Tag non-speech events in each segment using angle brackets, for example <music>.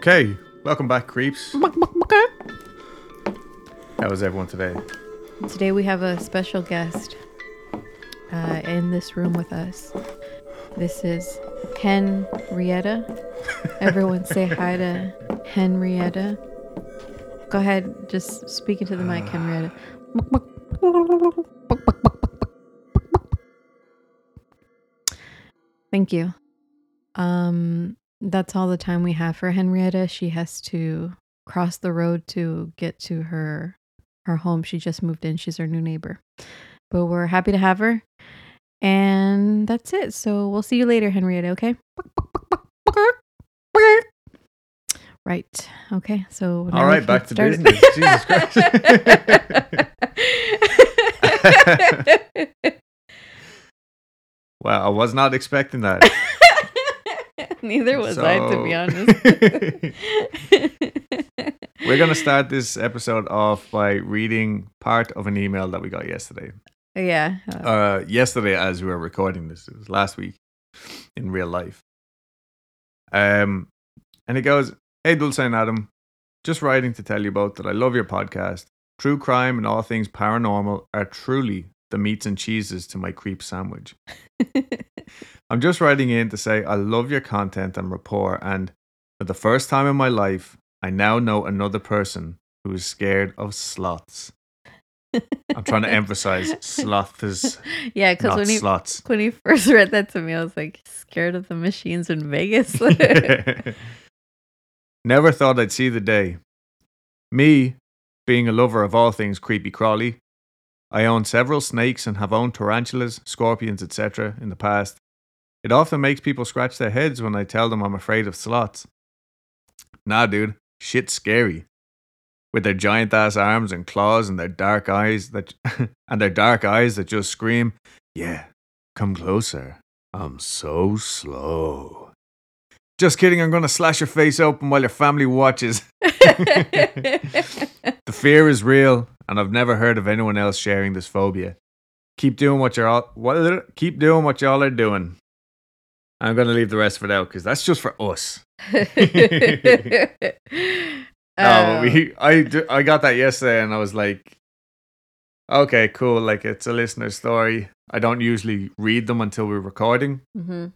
Okay, welcome back, creeps. How was everyone today? Today we have a special guest uh, in this room with us. This is Henrietta. <laughs> Everyone say hi to Henrietta. Go ahead, just speak into the mic, Henrietta. <sighs> Thank you. Um, that's all the time we have for Henrietta. She has to cross the road to get to her her home. She just moved in. She's our new neighbor. But we're happy to have her. And that's it. So we'll see you later, Henrietta, okay? Right. Okay. So All right, All we right, can back to business. Jesus Christ. <laughs> Wow, I was not expecting that. <laughs> <laughs> Neither was I, to be honest. <laughs> We're going to start this episode off by reading part of an email that we got yesterday. yeah. uh, Uh, yesterday, as we were recording this, it was last week in real life. Um, and it goes, Hey, Dulce and Adam, just writing to tell you both that I love your podcast. True crime and all things paranormal are truly the meats and cheeses to my creep sandwich. <laughs> I'm just writing in to say I love your content and rapport, and for the first time in my life, I now know another person who is scared of sloths. I'm trying to emphasize <laughs> sloths, yeah, because when he slots. when he first read that to me, I was like scared of the machines in Vegas. <laughs> <laughs> Never thought I'd see the day. Me, being a lover of all things creepy crawly, I own several snakes and have owned tarantulas, scorpions, etc. in the past. It often makes people scratch their heads when I tell them I'm afraid of slots. Nah, dude, shit's scary. With their giant ass arms and claws and their dark eyes that <laughs> and their dark eyes that just scream, "Yeah, come closer. I'm so slow." Just kidding, I'm gonna slash your face open while your family watches. <laughs> The fear is real, and I've never heard of anyone else sharing this phobia. Keep doing what you're all what keep doing what y'all are doing. I'm gonna leave the rest of it out because that's just for us. <laughs> <laughs> Oh, but Um, we I d- I got that yesterday, and I was like, okay, cool. Like it's a listener story. I don't usually read them until we're recording. mhm.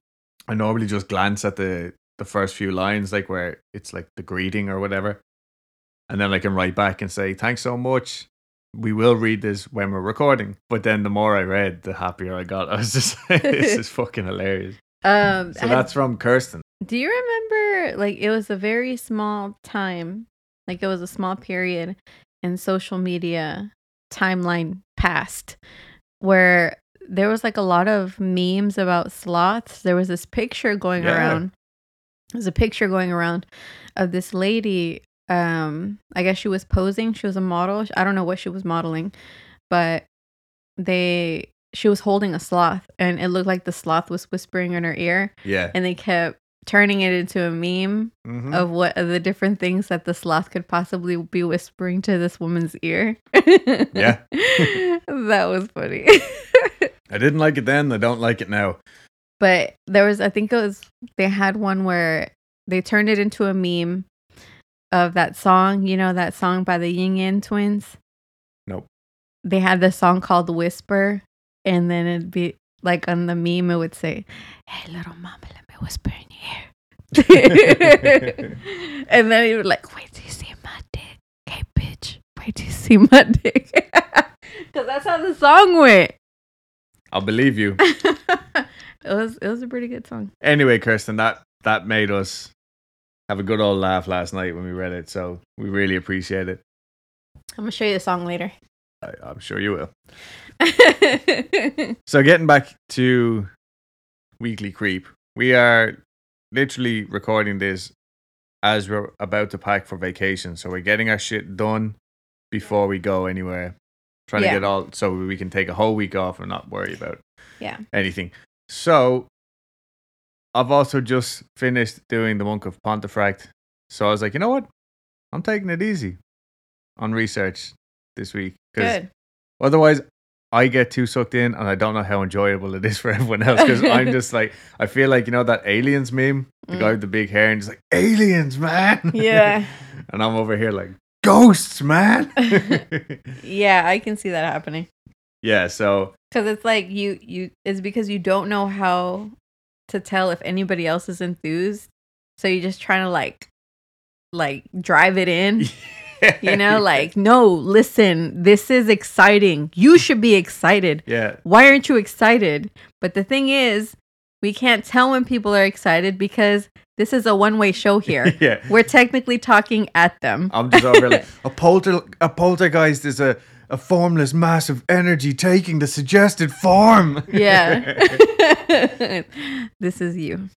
I normally just glance at the the first few lines, like where it's like the greeting or whatever, and then I can write back and say thanks so much. We will read this when we're recording. But then the more I read, the happier I got. <laughs> I was just this is fucking hilarious. Um, So that's from Kirsten. do you remember? Like, it was a very small time. Like, it was a small period in social media timeline past where there was like a lot of memes about sloths. There was this picture going Yeah. around. There's a picture going around of this lady. Um, I guess she was posing. She was a model. I don't know what she was modeling, but they she was holding a sloth, and it looked like the sloth was whispering in her ear, Yeah. and they kept turning it into a meme Mhm. of what of the different things that the sloth could possibly be whispering to this woman's ear. <laughs> Yeah. <laughs> that was funny. <laughs> I didn't like it then. I don't like it now. but there was i think it was they had one where they turned it into a meme of that song you know that song by the Ying Yang Twins Nope. they had this song called whisper and then it'd be like on the meme it would say hey little mama let me whisper in your ear <laughs> and then he would like wait till you see my dick hey bitch wait till you see my dick <laughs> because that's how the song went I'll believe you. <laughs> it was it was a pretty good song Anyway, Kirsten, that that made us have a good old laugh last night when we read it. So we really appreciate it. I'm gonna show you the song later. I, I'm sure you will. <laughs> So getting back to weekly creep, we are literally recording this as we're about to pack for vacation. So we're getting our shit done before we go anywhere. Trying Yeah. to get all so we can take a whole week off and not worry about yeah. anything. So I've also just finished doing the Monk of Pontefract. So I was like, you know what? I'm taking it easy on research this week. Good. Otherwise, I get too sucked in, and I don't know how enjoyable it is <laughs> for everyone else because I'm <laughs> just like I feel like you know that aliens meme, the Mm. guy with the big hair, and just like aliens, man. Yeah. <laughs> and I'm over here like ghosts, man. Yeah, I can see that happening. yeah. So Because it's like you, you, it's because you don't know how to tell if anybody else is enthused. So you're just trying to like, like drive it in. You know, <laughs> like, no, listen, this is exciting. You should be excited. yeah. Why aren't you excited? But the thing is, we can't tell when people are excited because this is a one way show <laughs> here. yeah. We're technically talking at them. I'm just over like <laughs> a polter a poltergeist is a a formless mass of energy taking the suggested form. Yeah. this is you.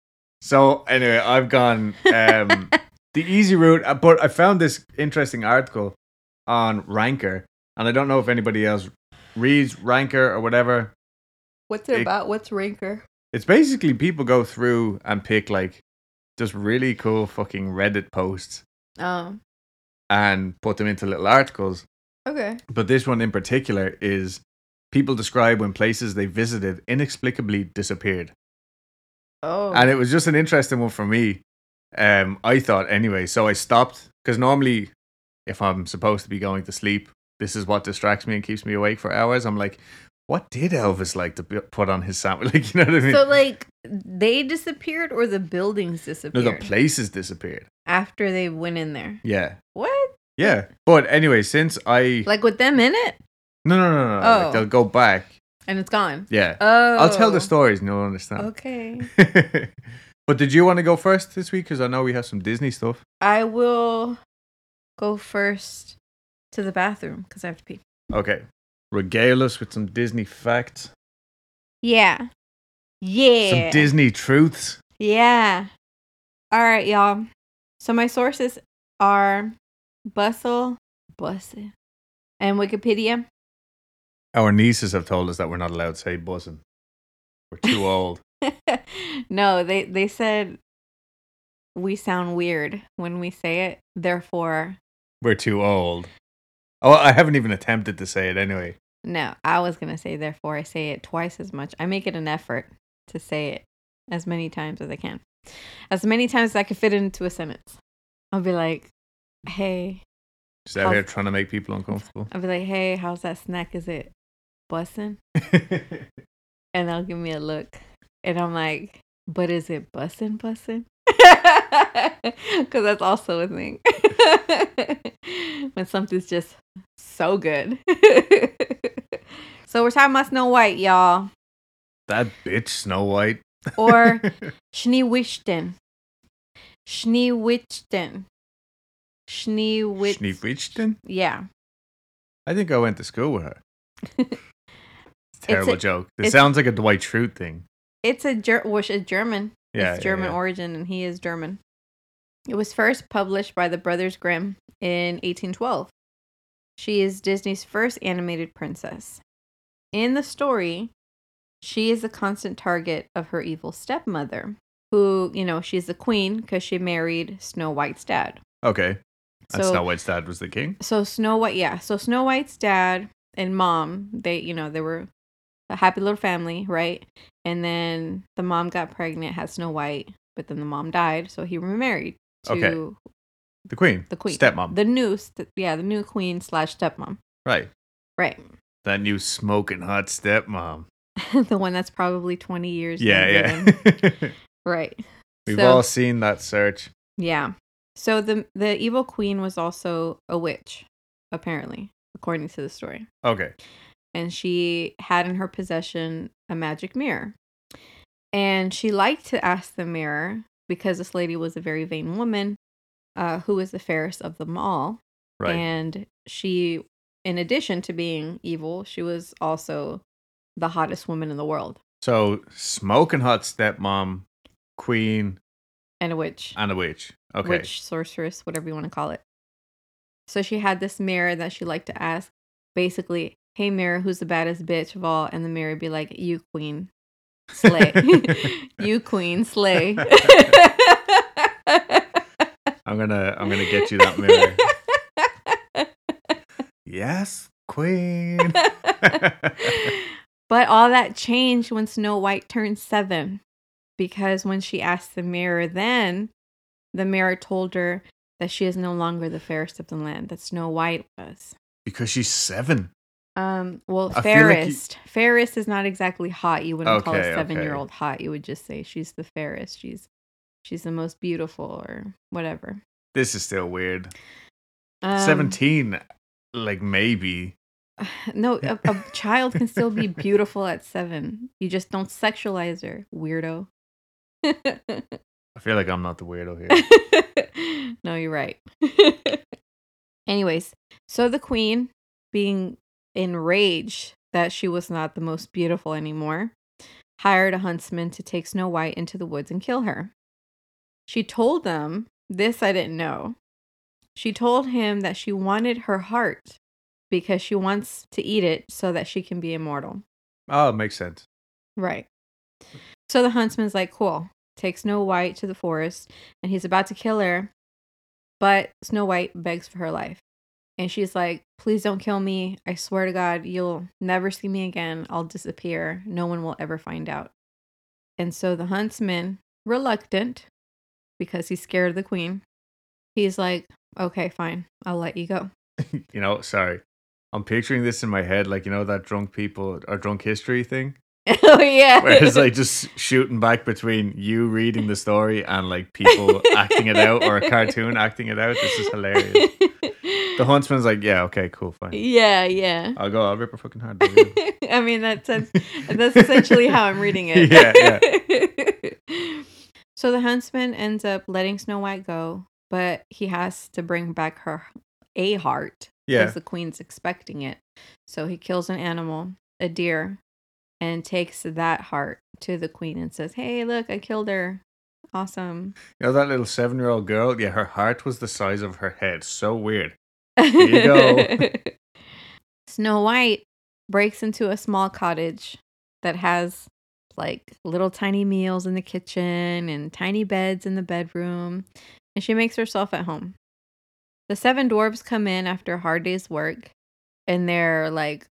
so anyway, I've gone um the easy route, uh, but I found this interesting article on Ranker, and I don't know if anybody else reads Ranker or whatever. What's it about? What's Ranker? It's basically people go through and pick like just really cool fucking Reddit posts Oh, and put them into little articles. okay. But this one in particular is people describe when places they visited inexplicably disappeared. Oh, And it was just an interesting one for me. Um, I thought anyway. So I stopped because normally, if I'm supposed to be going to sleep, this is what distracts me and keeps me awake for hours. I'm like, what did Elvis like to put on his sandwich? <laughs> Like, you know what I mean? so like they disappeared or the buildings disappeared? no, the places disappeared. after they went in there. Yeah, What? yeah. But anyway, since I Like with them in it, no no no no, no. Like, Oh. they'll go back. and it's gone. Yeah, Oh, I'll tell the stories and you'll understand. Okay. <laughs> but did you want to go first this week? Because I know we have some Disney stuff. I will go first to the bathroom because I have to pee. Okay. Regale us with some Disney facts, Yeah. Yeah. some Disney truths. Yeah. All right, y'all. So my sources are Bustle, Bustle, and Wikipedia. Our nieces have told us that we're not allowed to say buzzing. We're too <laughs> old. <laughs> no, they they said we sound weird when we say it. Therefore, We're too old. Oh, I haven't even attempted to say it anyway. no, I was gonna say therefore I say it twice as much. I make it an effort to say it as many times as I can. As many times as I can fit it into a sentence. I'll be like, hey, Just out here trying to make people uncomfortable. I'll be like, hey, how's that snack? Is it bussin'? <laughs> And they'll give me a look. And I'm like, but is it bussin' bussin'? <laughs> Because that's also a thing. <laughs> when something's just so good. <laughs> so we're talking about Snow White, y'all. that bitch Snow White. Or Schneewichten. Schneewichten. Schneewich. Schneewichten? Yeah. I think I went to school with her. Terrible a- joke. It sounds like a Dwight Schrute thing. It's a ger- which is German. Yeah, it's yeah, German yeah. origin, and he is German. It was first published by the Brothers Grimm in 1812. She is Disney's first animated princess. In the story, she is the constant target of her evil stepmother, who, you know, she's the queen because she married Snow White's dad. Okay. And So- Snow White's dad was the king? So Snow White, yeah. So Snow White's dad and mom, they, you know, they were a happy little family, right? And then the mom got pregnant, had Snow White, but then the mom died, so he remarried to Okay. The queen. the queen, Stepmom. the new, st- yeah, the new queen slash stepmom, right. right? That new smoking hot stepmom. <laughs> the one that's probably twenty years. Yeah, yeah. <laughs> right. We've So- all seen that search. Yeah. So the the evil queen was also a witch, apparently, according to the story. Okay. And she had in her possession a magic mirror. And she liked to ask the mirror, because this lady was a very vain woman, uh, who was the fairest of them all. Right. And she, in addition to being evil, she was also the hottest woman in the world so smoking hot stepmom, queen, and a witch. and a witch. Okay. witch, sorceress, whatever you want to call it. So she had this mirror that she liked to ask, basically, "Hey mirror, who's the baddest bitch of all?" And the mirror would be like, "You queen, slay, <laughs> <laughs> you queen, slay." I'm gonna I'm gonna get you that mirror. yes, queen. <laughs> but all that changed when Snow White turned seven. Because when she asked the mirror then, the mirror told her that she is no longer the fairest of the land, that Snow White was. because she's seven. Um, well, I feel like you- fairest. fairest is not exactly hot. You wouldn't call a seven year old hot. You would just say she's the fairest. She's she's the most beautiful or whatever. This is still weird. Um, 17, like maybe. <sighs> No, a, a child can still be beautiful at seven. You just don't sexualize her, weirdo. I feel like I'm not the weirdo here. <laughs> no, you're right. <laughs> Anyways, so the queen, being enraged that she was not the most beautiful anymore, hired a huntsman to take Snow White into the woods and kill her. She told them, this I didn't know. She told him that she wanted her heart because she wants to eat it so that she can be immortal. Oh, makes sense. Right. So the huntsman's like, cool. Takes Snow White to the forest and he's about to kill her. But Snow White begs for her life. And she's like, please don't kill me. I swear to God, you'll never see me again. I'll disappear. No one will ever find out. And so the huntsman, reluctant, because he's scared of the queen, he's like, okay, fine. I'll let you go. <laughs> you know, sorry. I'm picturing this in my head, like, you know, that drunk people or drunk history thing, oh, <laughs> yeah. where it's like just shooting back between you reading the story and like people <laughs> acting it out or a cartoon acting it out. This is hilarious. The <laughs> huntsman's like, yeah, okay, cool, fine. yeah, yeah. I'll go, I'll rip her fucking heart. out. I mean, that's that's, that's essentially how I'm reading it. Yeah, yeah, so the huntsman ends up letting Snow White go, but he has to bring back her a heart Yeah. because the queen's expecting it. So he kills an animal, a deer, and takes that heart to the queen and says, "Hey, look, I killed her. Awesome." You know, that little seven year old girl, yeah, her heart was the size of her head. So weird. you go. <laughs> Snow White breaks into a small cottage that has like little tiny meals in the kitchen and tiny beds in the bedroom, and she makes herself at home. The seven dwarves come in after a hard day's work, and they're like,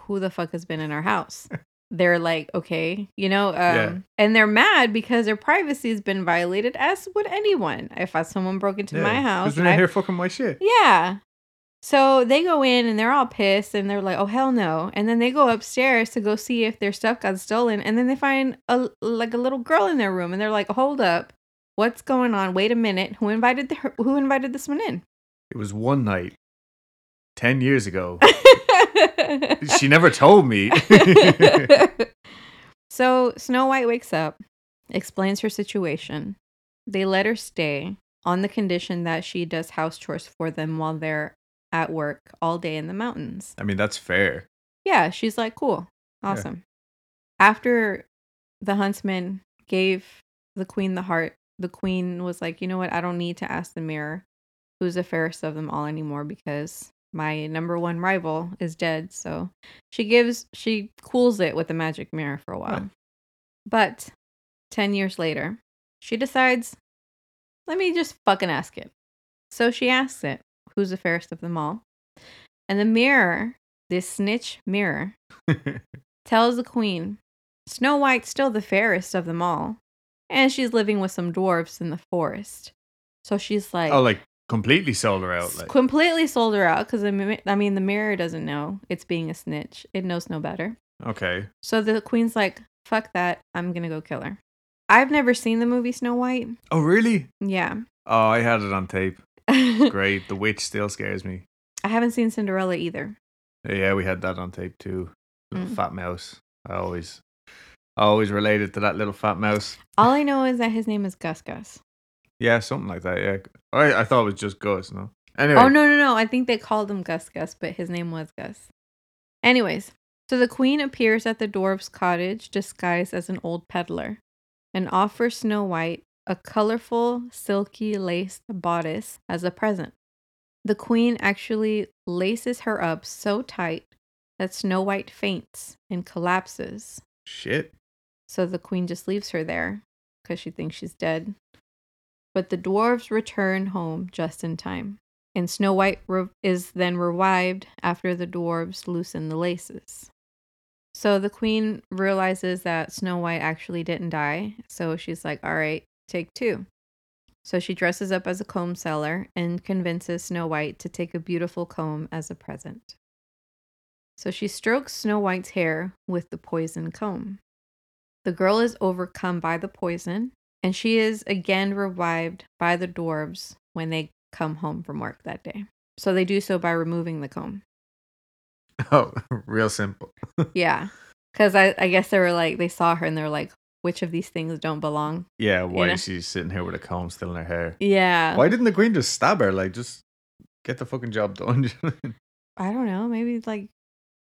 Who the fuck has been in our house? <laughs> They're like, okay, you know, um, Yeah. and they're mad because their privacy has been violated, as would anyone. If uh, someone broke into my house, and in I here fucking my shit? yeah. So they go in and they're all pissed and they're like, "Oh hell no!" And then they go upstairs to go see if their stuff got stolen, and then they find a like a little girl in their room, and they're like, "Hold up, what's going on? Wait a minute, who invited the, who invited this one in?" It was one night, 10 years ago. <laughs> she never told me. <laughs> so Snow White wakes up, explains her situation. They let her stay on the condition that she does house chores for them while they're at work all day in the mountains. I mean, that's fair. Yeah, she's like, cool, Yeah. awesome. After the huntsman gave the queen the heart, the queen was like, you know what? I don't need to ask the mirror who's the fairest of them all anymore because my number one rival is dead. So she gives, she cools it with the magic mirror for a while. But 10 years later, she decides, let me just fucking ask it. So she asks it, who's the fairest of them all? And the mirror, this snitch mirror, <laughs> tells the queen Snow White's still the fairest of them all, and she's living with some dwarfs in the forest. So she's like, oh, like completely sold her out. Like, completely sold her out because I mean, the mirror doesn't know it's being a snitch. It knows no better. okay. So the queen's like, fuck that. I'm going to go kill her. I've never seen the movie Snow White. Oh, really? Yeah. Oh, I had it on tape. <laughs> Great. The witch still scares me. I haven't seen Cinderella either. Yeah, we had that on tape too. Little Mm. fat mouse. I always, always related to that little fat mouse. All I know is that his name is Gus Gus. Yeah, something like that. Yeah. I, I thought it was just Gus. No. Anyway. Oh no no no! I think they called him Gus Gus, but his name was Gus. Anyways, so the queen appears at the dwarf's cottage disguised as an old peddler, and offers Snow White a colorful, silky laced bodice as a present. The queen actually laces her up so tight that Snow White faints and collapses. Shit. So the queen just leaves her there because she thinks she's dead. But the dwarves return home just in time. And Snow White re- is then revived after the dwarves loosen the laces. So the queen realizes that Snow White actually didn't die. So she's like, all right, take two. So she dresses up as a comb seller and convinces Snow White to take a beautiful comb as a present. So she strokes Snow White's hair with the poison comb. The girl is overcome by the poison, and she is again revived by the dwarves when they come home from work that day. So they do so by removing the comb. <laughs> Oh, real simple. <laughs> Yeah. Because I, I guess they were like, they saw her and they were like, which of these things don't belong? Yeah, why know? is she sitting here with a comb still in her hair? Yeah. Why didn't the queen just stab her? Like, just get the fucking job done. <laughs> I don't know. Maybe like,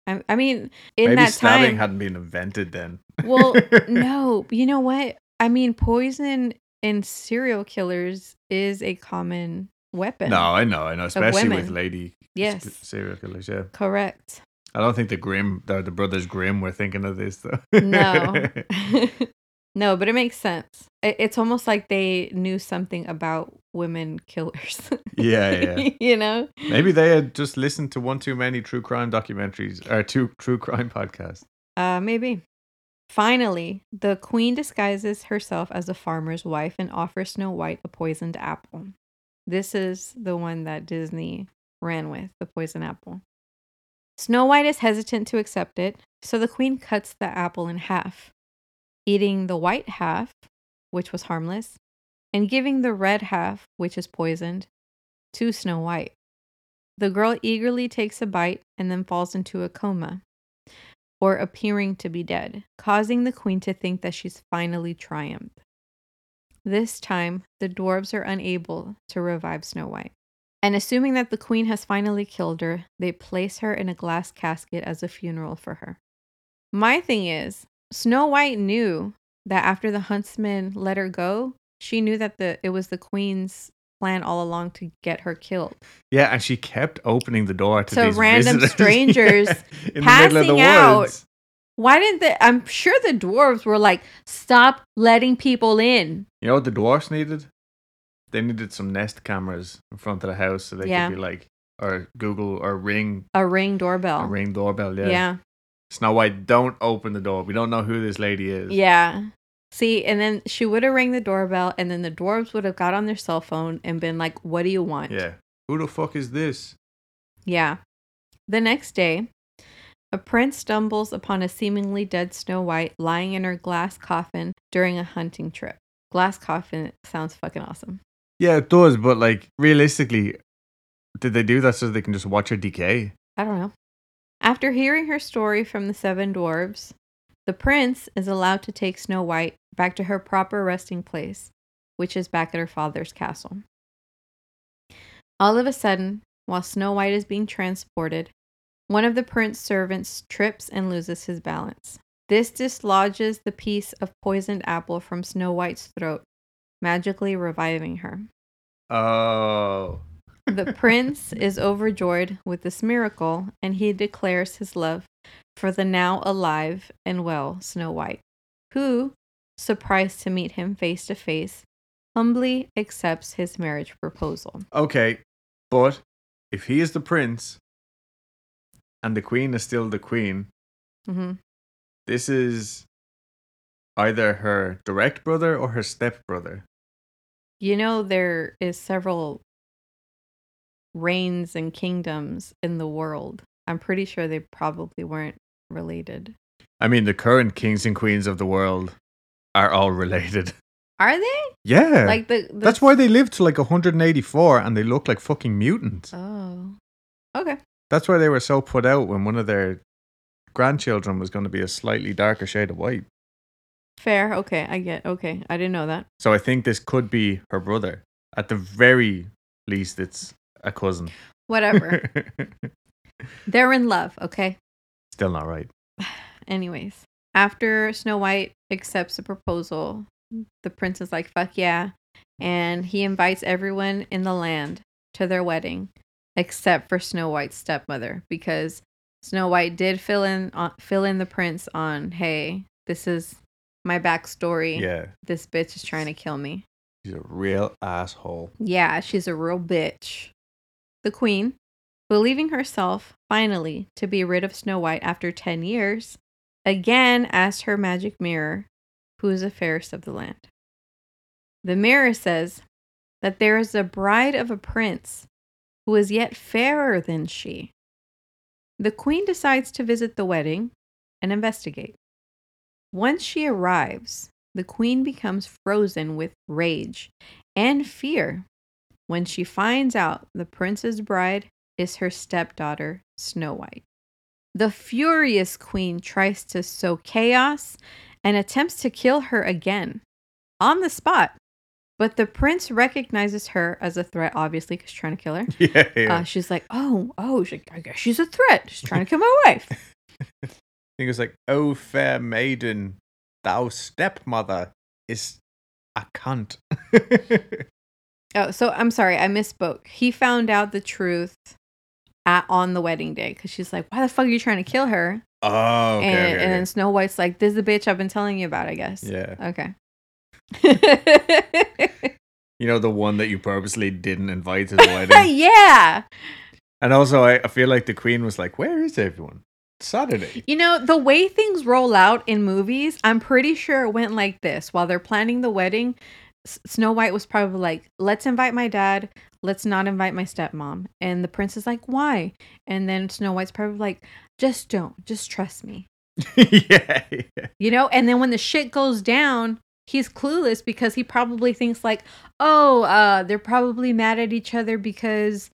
I, I mean, in Maybe that stabbing time. hadn't been invented then. Well, no, you know what? I mean, poison in serial killers is a common weapon. No, I know, I know. Especially with lady Yes. serial killers. Yeah, Correct. I don't think the Grimm, the, the brothers Grimm, were thinking of this though. No. <laughs> <laughs> no, but it makes sense. It, it's almost like they knew something about women killers. Yeah, yeah. <laughs> you know? Maybe they had just listened to one too many true crime documentaries or two true crime podcasts. Uh, maybe. Finally, the queen disguises herself as a farmer's wife and offers Snow White a poisoned apple. This is the one that Disney ran with, the poison apple. Snow White is hesitant to accept it, so the queen cuts the apple in half, eating the white half, which was harmless, and giving the red half, which is poisoned, to Snow White. The girl eagerly takes a bite and then falls into a coma or appearing to be dead, causing the queen to think that she's finally triumphed. This time, the dwarves are unable to revive Snow White. And assuming that the queen has finally killed her, they place her in a glass casket as a funeral for her. My thing is, Snow White knew that after the huntsman let her go, she knew that the it was the queen's plan all along to get her killed. Yeah, and she kept opening the door to, these random visitors. <laughs> strangers in the middle of the passing out. Why didn't the I'm sure the dwarves were like, stop letting people in. You know what the dwarves needed? They needed some Nest cameras in front of the house so they Yeah. could be like, or Google or ring A ring doorbell. a ring doorbell. Yeah. yeah. Snow White, don't open the door. We don't know who this lady is. Yeah. See, and then she would have rang the doorbell, and then the dwarves would have got on their cell phone and been like, What do you want? Yeah. Who the fuck is this? Yeah. The next day, a prince stumbles upon a seemingly dead Snow White lying in her glass coffin during a hunting trip. Glass coffin sounds fucking awesome. Yeah, it does, but like realistically, did they do that so they can just watch her decay? I don't know. After hearing her story from the seven dwarves, the prince is allowed to take Snow White back to her proper resting place, which is back at her father's castle. All of a sudden, while Snow White is being transported, one of the prince's servants trips and loses his balance. This dislodges the piece of poisoned apple from Snow White's throat, magically reviving her. Oh. The prince is overjoyed with this miracle and he declares his love for the now alive and well Snow White, who, surprised to meet him face to face, humbly accepts his marriage proposal. Okay. But if he is the prince and the queen is still the queen, hmm this is either her direct brother or her step brother. You know, there is several reigns and kingdoms in the world. I'm pretty sure they probably weren't related. I mean, the current kings and queens of the world are all related. <laughs> Are they? Yeah. Like the, the That's why they live to like 184 and they look like fucking mutants. Oh. Okay. That's why they were so put out when one of their grandchildren was going to be a slightly darker shade of white. Fair. Okay. I get. Okay. I didn't know that. So I think this could be her brother. At the very least, it's a cousin. Whatever. <laughs> They're in love. Okay. Still not right. <sighs> Anyways, after Snow White accepts the proposal, the prince is like, fuck yeah. And he invites everyone in the land to their wedding except for Snow White's stepmother because Snow White did fill in on, fill in the prince on, hey, this is my backstory. Yeah. This bitch is trying to kill me. She's a real asshole. Yeah, she's a real bitch. The queen, believing herself finally to be rid of Snow White after 10 years, again asked her magic mirror, who is the fairest of the land. The mirror says that there is a bride of a prince who is yet fairer than she. The queen decides to visit the wedding and investigate. Once she arrives, the queen becomes frozen with rage and fear when she finds out the prince's bride is her stepdaughter, Snow White. The furious queen tries to sow chaos and attempts to kill her again on the spot. But the prince recognizes her as a threat, obviously, because she's trying to kill her. <laughs> Yeah, yeah. Uh, she's like, oh, oh, she, I guess she's a threat. She's trying to kill my wife. I think it's like, "Oh fair maiden, thou stepmother is a cunt." <laughs> Oh, so I'm sorry, I misspoke. He found out the truth at on the wedding day because she's like, "Why the fuck are you trying to kill her?" oh, okay, and, okay, and okay. then Snow White's like, "This is the bitch I've been telling you about." I guess. yeah. Okay. <laughs> You know the one that you purposely didn't invite to the <laughs> wedding. yeah. and also, I, I feel like the queen was like, "Where is everyone?" Saturday. You know, the way things roll out in movies, I'm pretty sure it went like this. While they're planning the wedding, Snow White was probably like, let's invite my dad. Let's not invite my stepmom. And the prince is like, why? And then Snow White's probably like, just don't. Just trust me. <laughs> yeah, yeah. You know? And then when the shit goes down, he's clueless because he probably thinks like, oh, uh, they're probably mad at each other because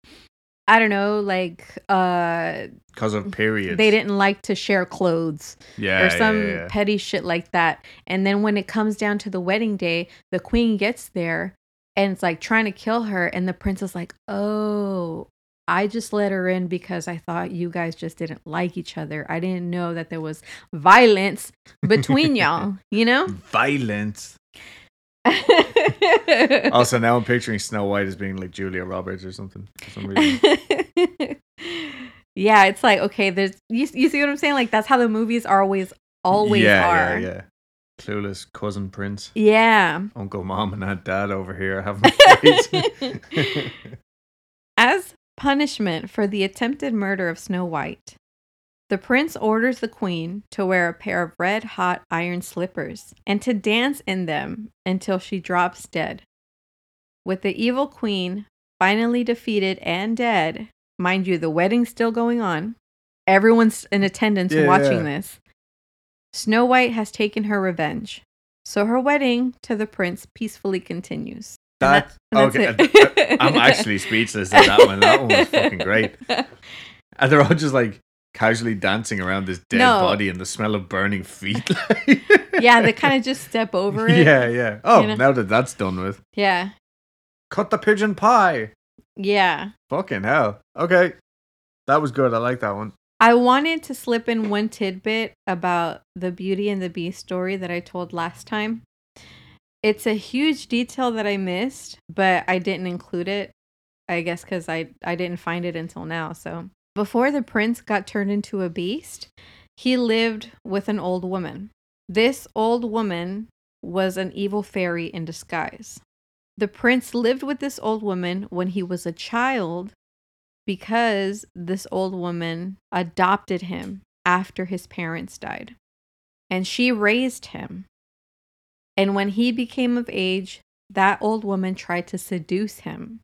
I don't know, like uh Because of periods. they didn't like to share clothes Yeah, or some yeah, yeah. petty shit like that. And then when it comes down to the wedding day, the queen gets there and it's like trying to kill her. And the prince is like, oh, I just let her in because I thought you guys just didn't like each other. I didn't know that there was violence between <laughs> y'all, you know? Violence. <laughs> Also, now I'm picturing Snow White as being like Julia Roberts or something. For some reason. <laughs> yeah, it's like, okay, there's, you, you see what I'm saying? Like, that's how the movies are always, always yeah, are. Yeah, yeah. Clueless cousin prince, Yeah. uncle, mom, and aunt, dad over here having <laughs> fights. As punishment for the attempted murder of Snow White, the prince orders the queen to wear a pair of red hot iron slippers and to dance in them until she drops dead. With the evil queen finally defeated and dead, mind you, the wedding's still going on. Everyone's in attendance Yeah, watching yeah. this. Snow White has taken her revenge. So her wedding to the prince peacefully continues. That, and okay. that's it. I'm actually <laughs> speechless at that one. That one was fucking great. <laughs> And they're all just like casually dancing around this dead No. body and the smell of burning feet. <laughs> yeah, they kind of just step over it. Yeah, yeah. Oh, You know? now that that's done with, Yeah. cut the pigeon pie. Yeah. Fucking hell. Okay, that was good. I like that one. I wanted to slip in one tidbit about the Beauty and the Beast story that I told last time. It's a huge detail that I missed, but I didn't include it. I guess because I, I didn't find it until now. So before the prince got turned into a beast, he lived with an old woman. This old woman was an evil fairy in disguise. The prince lived with this old woman when he was a child because this old woman adopted him after his parents died. And she raised him. And when he became of age, that old woman tried to seduce him.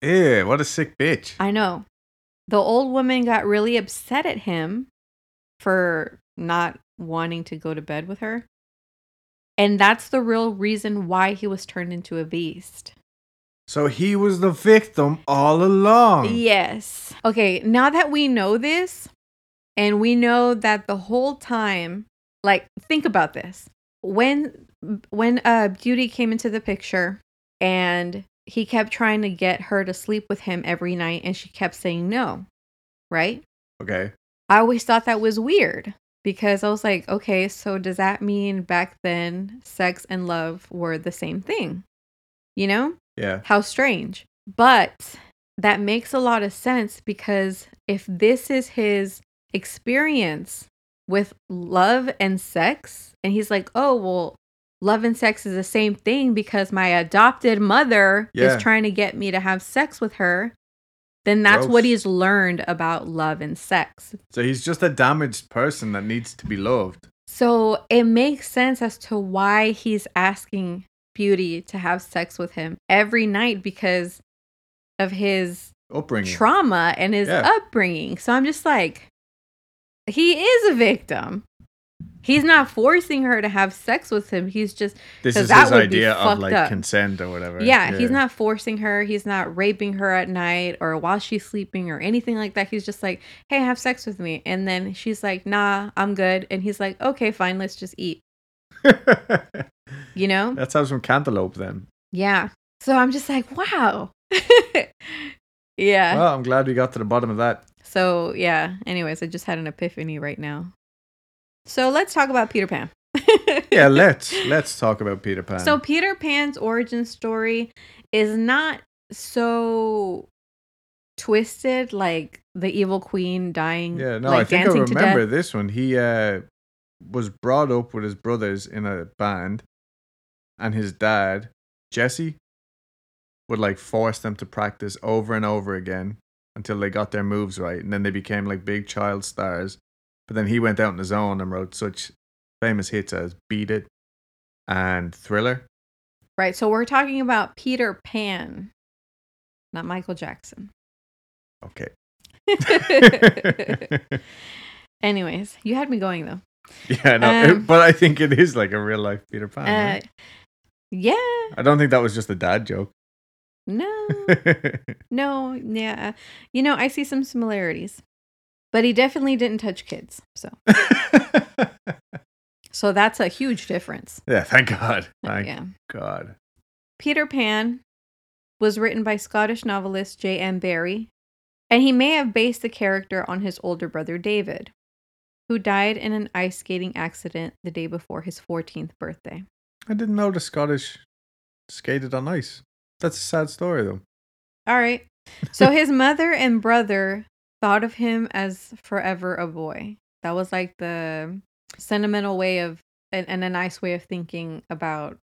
Yeah, what a sick bitch. I know. The old woman got really upset at him for not wanting to go to bed with her. And that's the real reason why he was turned into a beast. So he was the victim all along. Yes. Okay, now that we know this, and we know that the whole time, like think about this. When when uh Beauty came into the picture and he kept trying to get her to sleep with him every night and she kept saying no. Right? Okay. I always thought that was weird because I was like, okay, so does that mean back then sex and love were the same thing? You know? Yeah. How strange. But that makes a lot of sense because if this is his experience with love and sex, and he's like, oh, well, love and sex is the same thing because my adopted mother Yeah. is trying to get me to have sex with her, then that's what he's learned about love and sex. So he's just a damaged person that needs to be loved. So it makes sense as to why he's asking Beauty to have sex with him every night because of his Upbringing. trauma and his Yeah. upbringing. So I'm just like, he is a victim. He's not forcing her to have sex with him. He's just, this is that his idea of like up. consent or whatever. yeah, he's not forcing her. He's not raping her at night or while she's sleeping or anything like that. He's just like, hey, have sex with me. And then she's like, nah, I'm good. And he's like, okay, fine, let's just eat. <laughs> You know? Let's have some cantaloupe then. Yeah. So I'm just like, wow. <laughs> yeah. Well, I'm glad we got to the bottom of that. So yeah. Anyways, I just had an epiphany right now. So let's talk about Peter Pan. <laughs> Yeah, let's let's talk about Peter Pan. So Peter Pan's origin story is not so twisted like the evil queen dying. yeah, no, like I think I remember this one. He uh was brought up with his brothers in a band, and his dad, Jesse, would like force them to practice over and over again until they got their moves right, and then they became like big child stars. But then he went out on his own and wrote such famous hits as "Beat It" and "Thriller." Right. So we're talking about Peter Pan, not Michael Jackson. Okay. <laughs> <laughs> Anyways, you had me going though. yeah, no, Um, but I think it is like a real life Peter Pan. Uh, right? yeah. I don't think that was just a dad joke. No. <laughs> No, yeah. You know, I see some similarities. But he definitely didn't touch kids. So <laughs> so that's a huge difference. yeah, thank God. <laughs> Thank yeah. God. Peter Pan was written by Scottish novelist J.M. Barrie, and he may have based the character on his older brother David, who died in an ice skating accident the day before his 14th birthday. I didn't know the Scottish skated on ice. That's a sad story, though. All right. So his mother and brother thought of him as forever a boy. That was like the sentimental way of and, and a nice way of thinking about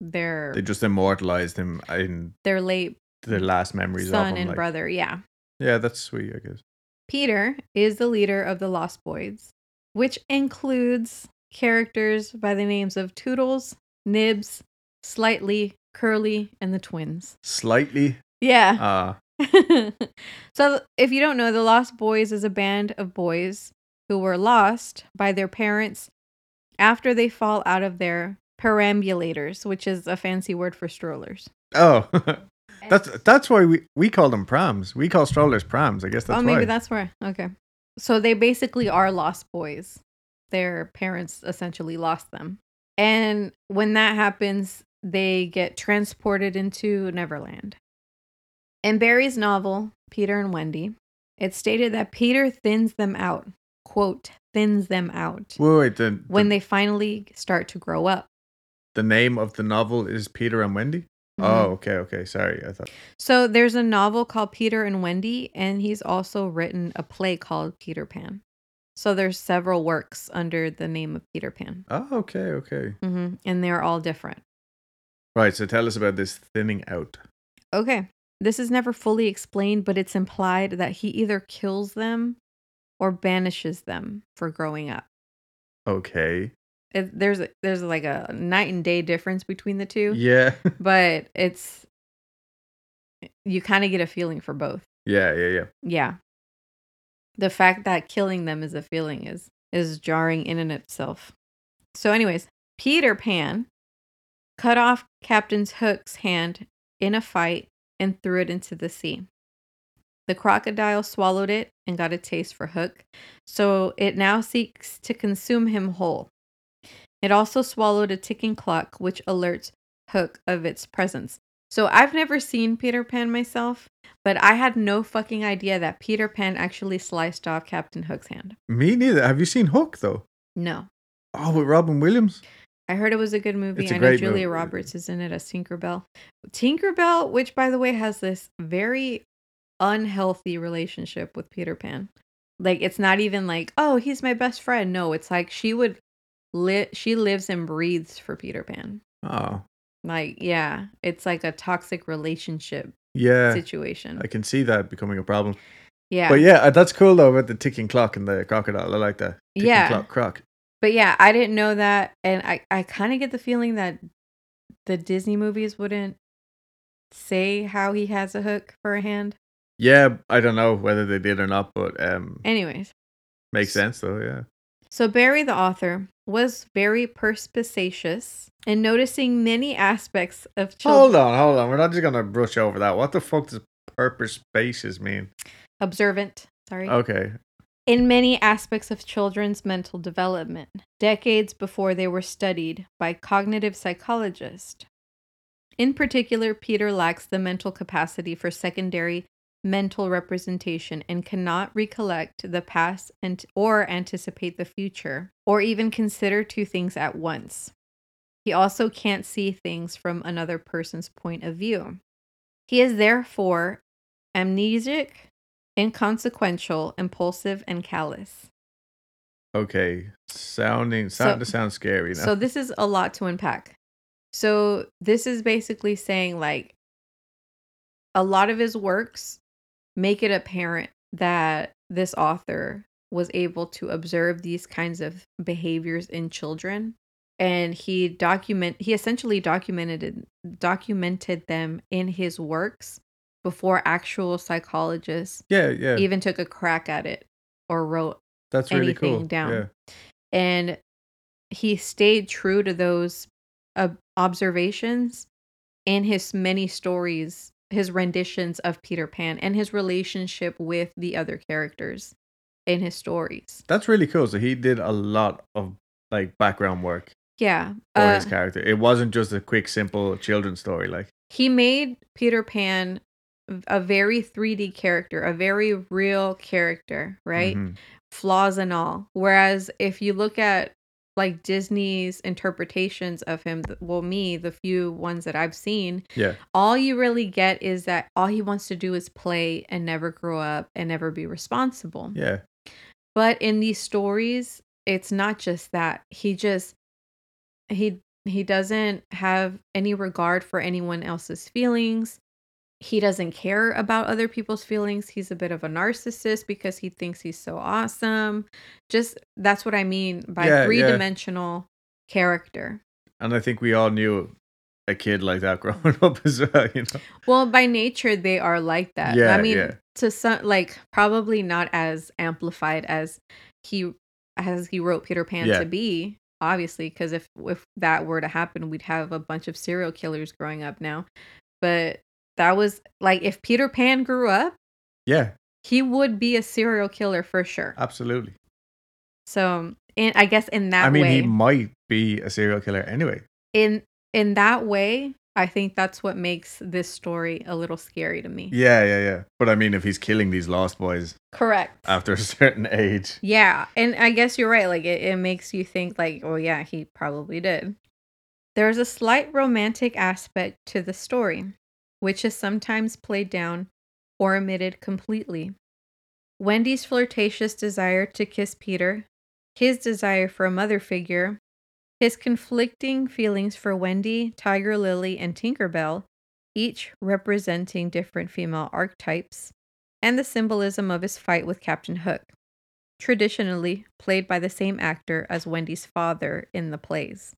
their They just immortalized him in their late their last memories of son him. and like- brother. Yeah. Yeah, that's sweet, I guess. Peter is the leader of the Lost Boys, which includes characters by the names of Toodles, Nibs, Slightly, Curly, and the twins. Slightly. Yeah. Ah, <laughs> so, if you don't know, the Lost Boys is a band of boys who were lost by their parents after they fall out of their perambulators, which is a fancy word for strollers. oh, <laughs> that's that's why we we call them prams. We call strollers prams. I guess that's oh, maybe why. that's where. Okay. So they basically are lost boys. Their parents essentially lost them. And when that happens, they get transported into Neverland. In Barrie's novel, Peter and Wendy, it's stated that Peter thins them out. Quote, thins them out Wait, wait. The, when the, they finally start to grow up. the name of the novel is Peter and Wendy. Mhm. Oh, okay, okay. Sorry, I thought. So there's a novel called Peter and Wendy, and he's also written a play called Peter Pan. So there's several works under the name of Peter Pan, Oh, okay, okay. hmm and they're all different. Right. So tell us about this thinning out. Okay, this is never fully explained, but it's implied that he either kills them or banishes them for growing up. Okay. It, there's there's like a night and day difference between the two, Yeah. <laughs> but it's you kind of get a feeling for both. yeah, yeah, yeah. Yeah. The fact that killing them is a feeling is is jarring in and of itself. So anyways, Peter Pan cut off Captain Hook's hand in a fight and threw it into the sea. The crocodile swallowed it and got a taste for Hook, so it now seeks to consume him whole. It also swallowed a ticking clock which alerts Hook of its presence. So I've never seen Peter Pan myself, but I had no fucking idea that Peter Pan actually sliced off Captain Hook's hand. Me neither. Have you seen Hook though? No. Oh, with Robin Williams. I heard it was a good movie. It's a I know Julia movie. Roberts is in it as Tinkerbell. Tinkerbell, which by the way has this very unhealthy relationship with Peter Pan. Like it's not even like, oh, he's my best friend. No, it's like she would li- she lives and breathes for Peter Pan. Oh, Like, yeah, it's like a toxic relationship Yeah. situation. I can see that becoming a problem. yeah. But yeah, uh, that's cool though about the ticking clock and the crocodile. I like that. Ticking Yeah. clock croc. But yeah, I didn't know that, and I I kind of get the feeling that the Disney movies wouldn't say how he has a hook for a hand. Yeah, I don't know whether they did or not, but um Anyways, makes sense though, yeah. so Barrie the author was very perspicacious in noticing many aspects of children Hold on, hold on. We're not just gonna brush over that. What the fuck does purpose spaces mean? observant. Sorry. Okay. In many aspects of children's mental development, decades before they were studied by cognitive psychologists. In particular, Peter lacks the mental capacity for secondary mental representation and cannot recollect the past and or anticipate the future or even consider two things at once. He also can't see things from another person's point of view. He is therefore amnesic, inconsequential, impulsive, and callous. Okay. Sounding So- starting to sound scary now. So this is a lot to unpack. So this is basically saying like a lot of his works make it apparent that this author was able to observe these kinds of behaviors in children and he document he essentially documented documented them in his works before actual psychologists yeah, yeah. even took a crack at it or wrote that's really anything cool. down. Yeah. and he stayed true to those uh, observations in his many stories his renditions of peter pan and his relationship with the other characters in his stories That's really cool. So he did a lot of like background work yeah for uh, his character. It wasn't just a quick, simple children's story. Like he made peter pan a very 3d character a very real character right mhm. flaws and all. Whereas if you look at like Disney's interpretations of him, well, me, the few ones that I've seen, Yeah. all you really get is that all he wants to do is play and never grow up and never be responsible. Yeah. But in these stories, it's not just that. He just he he doesn't have any regard for anyone else's feelings. He doesn't care about other people's feelings. He's a bit of a narcissist because he thinks he's so awesome. Just that's what I mean by Yeah, yeah. three-dimensional character. And I think we all knew a kid like that <laughs> growing up as well, you know. Well, by nature they are like that. Yeah, I mean, yeah. to some like probably not as amplified as he as he wrote Peter Pan Yeah. to be, obviously, because if if that were to happen, we'd have a bunch of serial killers growing up now. But that was like if Peter Pan grew up, Yeah, he would be a serial killer for sure. absolutely. So, and I guess in that I mean, way, he might be a serial killer anyway. in in that way, I think that's what makes this story a little scary to me. Yeah, yeah, yeah. But I mean, if he's killing these lost boys Correct. after a <laughs> certain age, Yeah, and I guess you're right. Like it, it makes you think like, oh yeah, he probably did. There's a slight romantic aspect to the story, which is sometimes played down or omitted completely. Wendy's flirtatious desire to kiss Peter, his desire for a mother figure, his conflicting feelings for Wendy, Tiger Lily, and Tinkerbell, each representing different female archetypes, and the symbolism of his fight with Captain Hook traditionally played by the same actor as Wendy's father in the plays.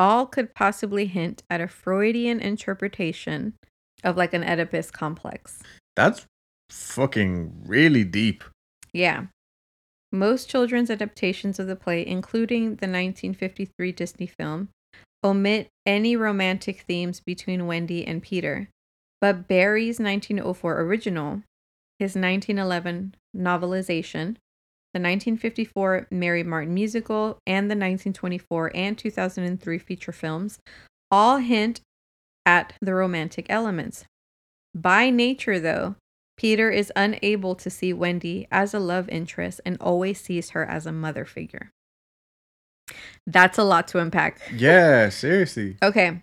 All could possibly hint at a Freudian interpretation of like an Oedipus complex. that's fucking really deep. Yeah. Most children's adaptations of the play, including the 1953 Disney film, omit any romantic themes between Wendy and Peter. But Barrie's 1904 original, his 1911 novelization, the 1954 Mary Martin musical, and the 1924 and 2003 feature films all hint at the romantic elements. By nature, though, Peter is unable to see Wendy as a love interest and always sees her as a mother figure. That's a lot to unpack. Yeah, seriously. <laughs> Okay.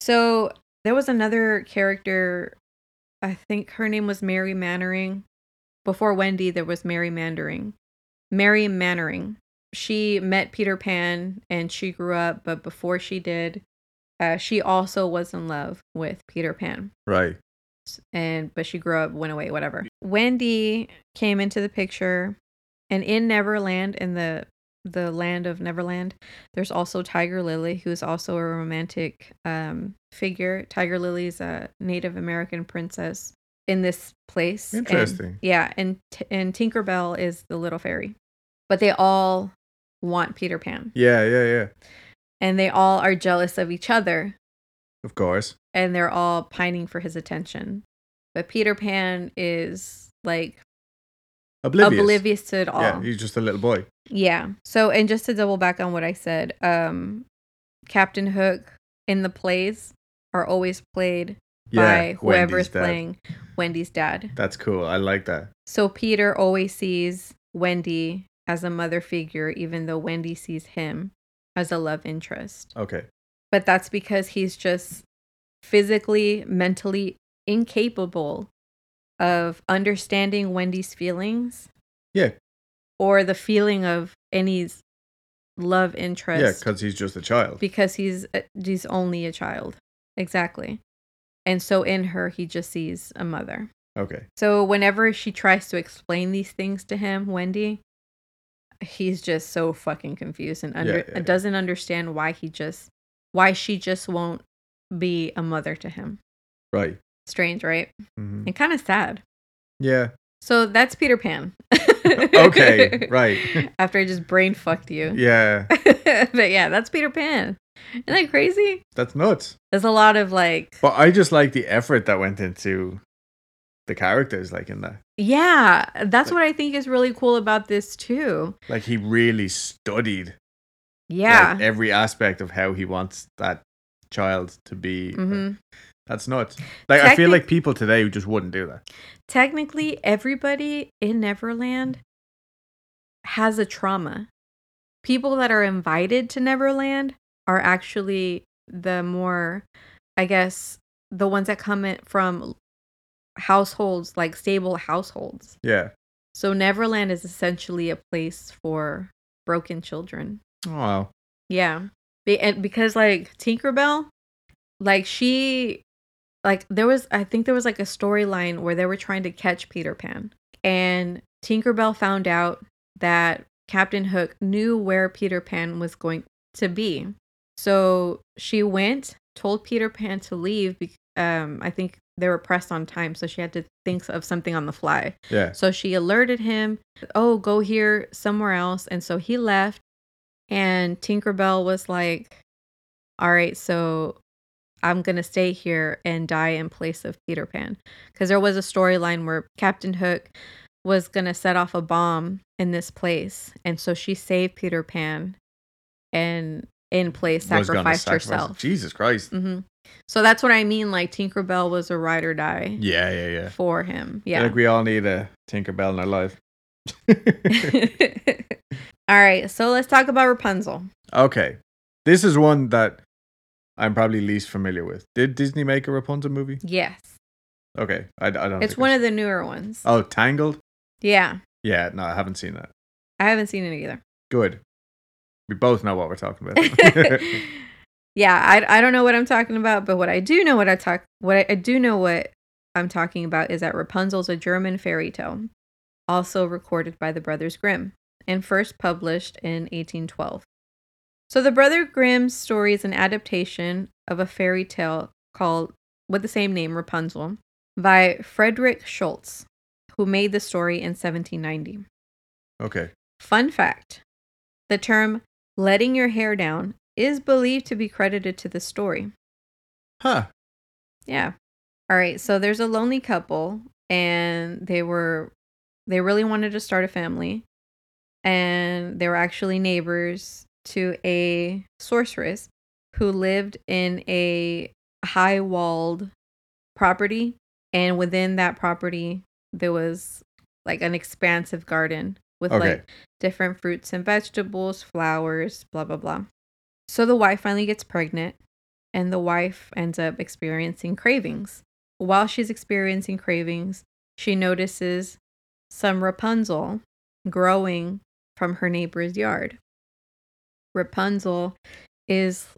So there was another character, I think her name was Mary Mannering. Before Wendy, there was Mary Mandering. Mary Mannering. She met Peter Pan and she grew up, but before she did, uh, she also was in love with Peter Pan. Right. and but she grew up, went away, whatever. Wendy came into the picture, and in Neverland, in the the land of Neverland, there's also Tiger Lily, who's also a romantic um, figure. Tiger Lily's a Native American princess in this place. and- Interesting. yeah, and and Tinkerbell is the little fairy, but they all want Peter Pan, Yeah, yeah, yeah. and they all are jealous of each other, Of course. and they're all pining for his attention. But Peter Pan is like Oblivious. oblivious to it all. Yeah, he's just a little boy. Yeah. So, and just to double back on what I said, um, Captain Hook in the plays are always played Yeah, by whoever Wendy's dad. playing Wendy's dad. That's cool. I like that. So Peter always sees Wendy as a mother figure, even though Wendy sees him as a love interest. Okay. But that's because he's just physically, mentally incapable of understanding Wendy's feelings. Yeah. Or the feeling of any love Yeah, interest because he's just a child. because he's uh, he's only a child. Exactly. And so in her he just sees a mother. Okay. So whenever she tries to explain these things to him, Wendy, he's just so fucking confused and under Yeah, yeah, yeah. doesn't understand why he just why she just won't be a mother to him. Right. Strange, right? Mhm. And kind of sad. Yeah. So that's Peter Pan. <laughs> Okay, right. <laughs> After I just brain fucked you. Yeah. <laughs> but yeah, that's Peter Pan. Isn't that crazy? That's nuts. There's a lot of like But I just like the effort that went into the characters, like in that. Yeah, that's what I think is really cool about this too. Like he really studied Yeah. like, every aspect of how he wants that child to be. hmm That's nuts. Like I feel like people today who just wouldn't do that. Technically, everybody in Neverland has a trauma. People that are invited to Neverland are actually the more, I guess, the ones that come in from households, like stable households. Yeah. So Neverland is essentially a place for broken children. Oh, wow. Yeah. Be- and because like Tinkerbell, like she like there was I think there was like a storyline where they were trying to catch Peter Pan. And Tinkerbell found out that Captain Hook knew where Peter Pan was going to be. So she went, told Peter Pan to leave. bec- Um, I think they were pressed on time, so she had to think of something on the fly. Yeah. So she alerted him, oh, go here somewhere else. And so he left. And Tinkerbell was like, all right, so I'm going to stay here and die in place of Peter Pan. Because there was a storyline where Captain Hook was going to set off a bomb in this place. And so she saved Peter Pan and in place sacrificed sacrifice- herself. Jesus Christ. hmm So that's what I mean. Like Tinkerbell was a ride or die Yeah, yeah, yeah. for him. Yeah. Like we all need a Tinkerbell in our life. <laughs> All right, so let's talk about Rapunzel. okay. This is one that I'm probably least familiar with. Did Disney make a Rapunzel movie? Yes, Okay. I, I don't it's one of the newer ones. Oh, Tangled? Yeah, Yeah, no, I haven't seen that. I haven't seen it either. Good. We both know what we're talking about. <laughs> yeah, I, I don't know what I'm talking about, but what I do know what I talk what I, I do know what I'm talking about is that Rapunzel's a German fairy tale, also recorded by the Brothers Grimm and first published in 1812. So the Brother Grimm's story is an adaptation of a fairy tale called with the same name Rapunzel by Frederick Schultz, who made the story in 1790. okay. Fun fact the term letting your hair down is believed to be credited to the story. Huh. Yeah. All right. So there's a lonely couple, and they were, they really wanted to start a family, and they were actually neighbors to a sorceress who lived in a high walled property. And within that property, there was like an expansive garden with Okay. like different fruits and vegetables, flowers, blah, blah, blah. So the wife finally gets pregnant, and the wife ends up experiencing cravings. While she's experiencing cravings, she notices some Rapunzel growing from her neighbor's yard. Rapunzel is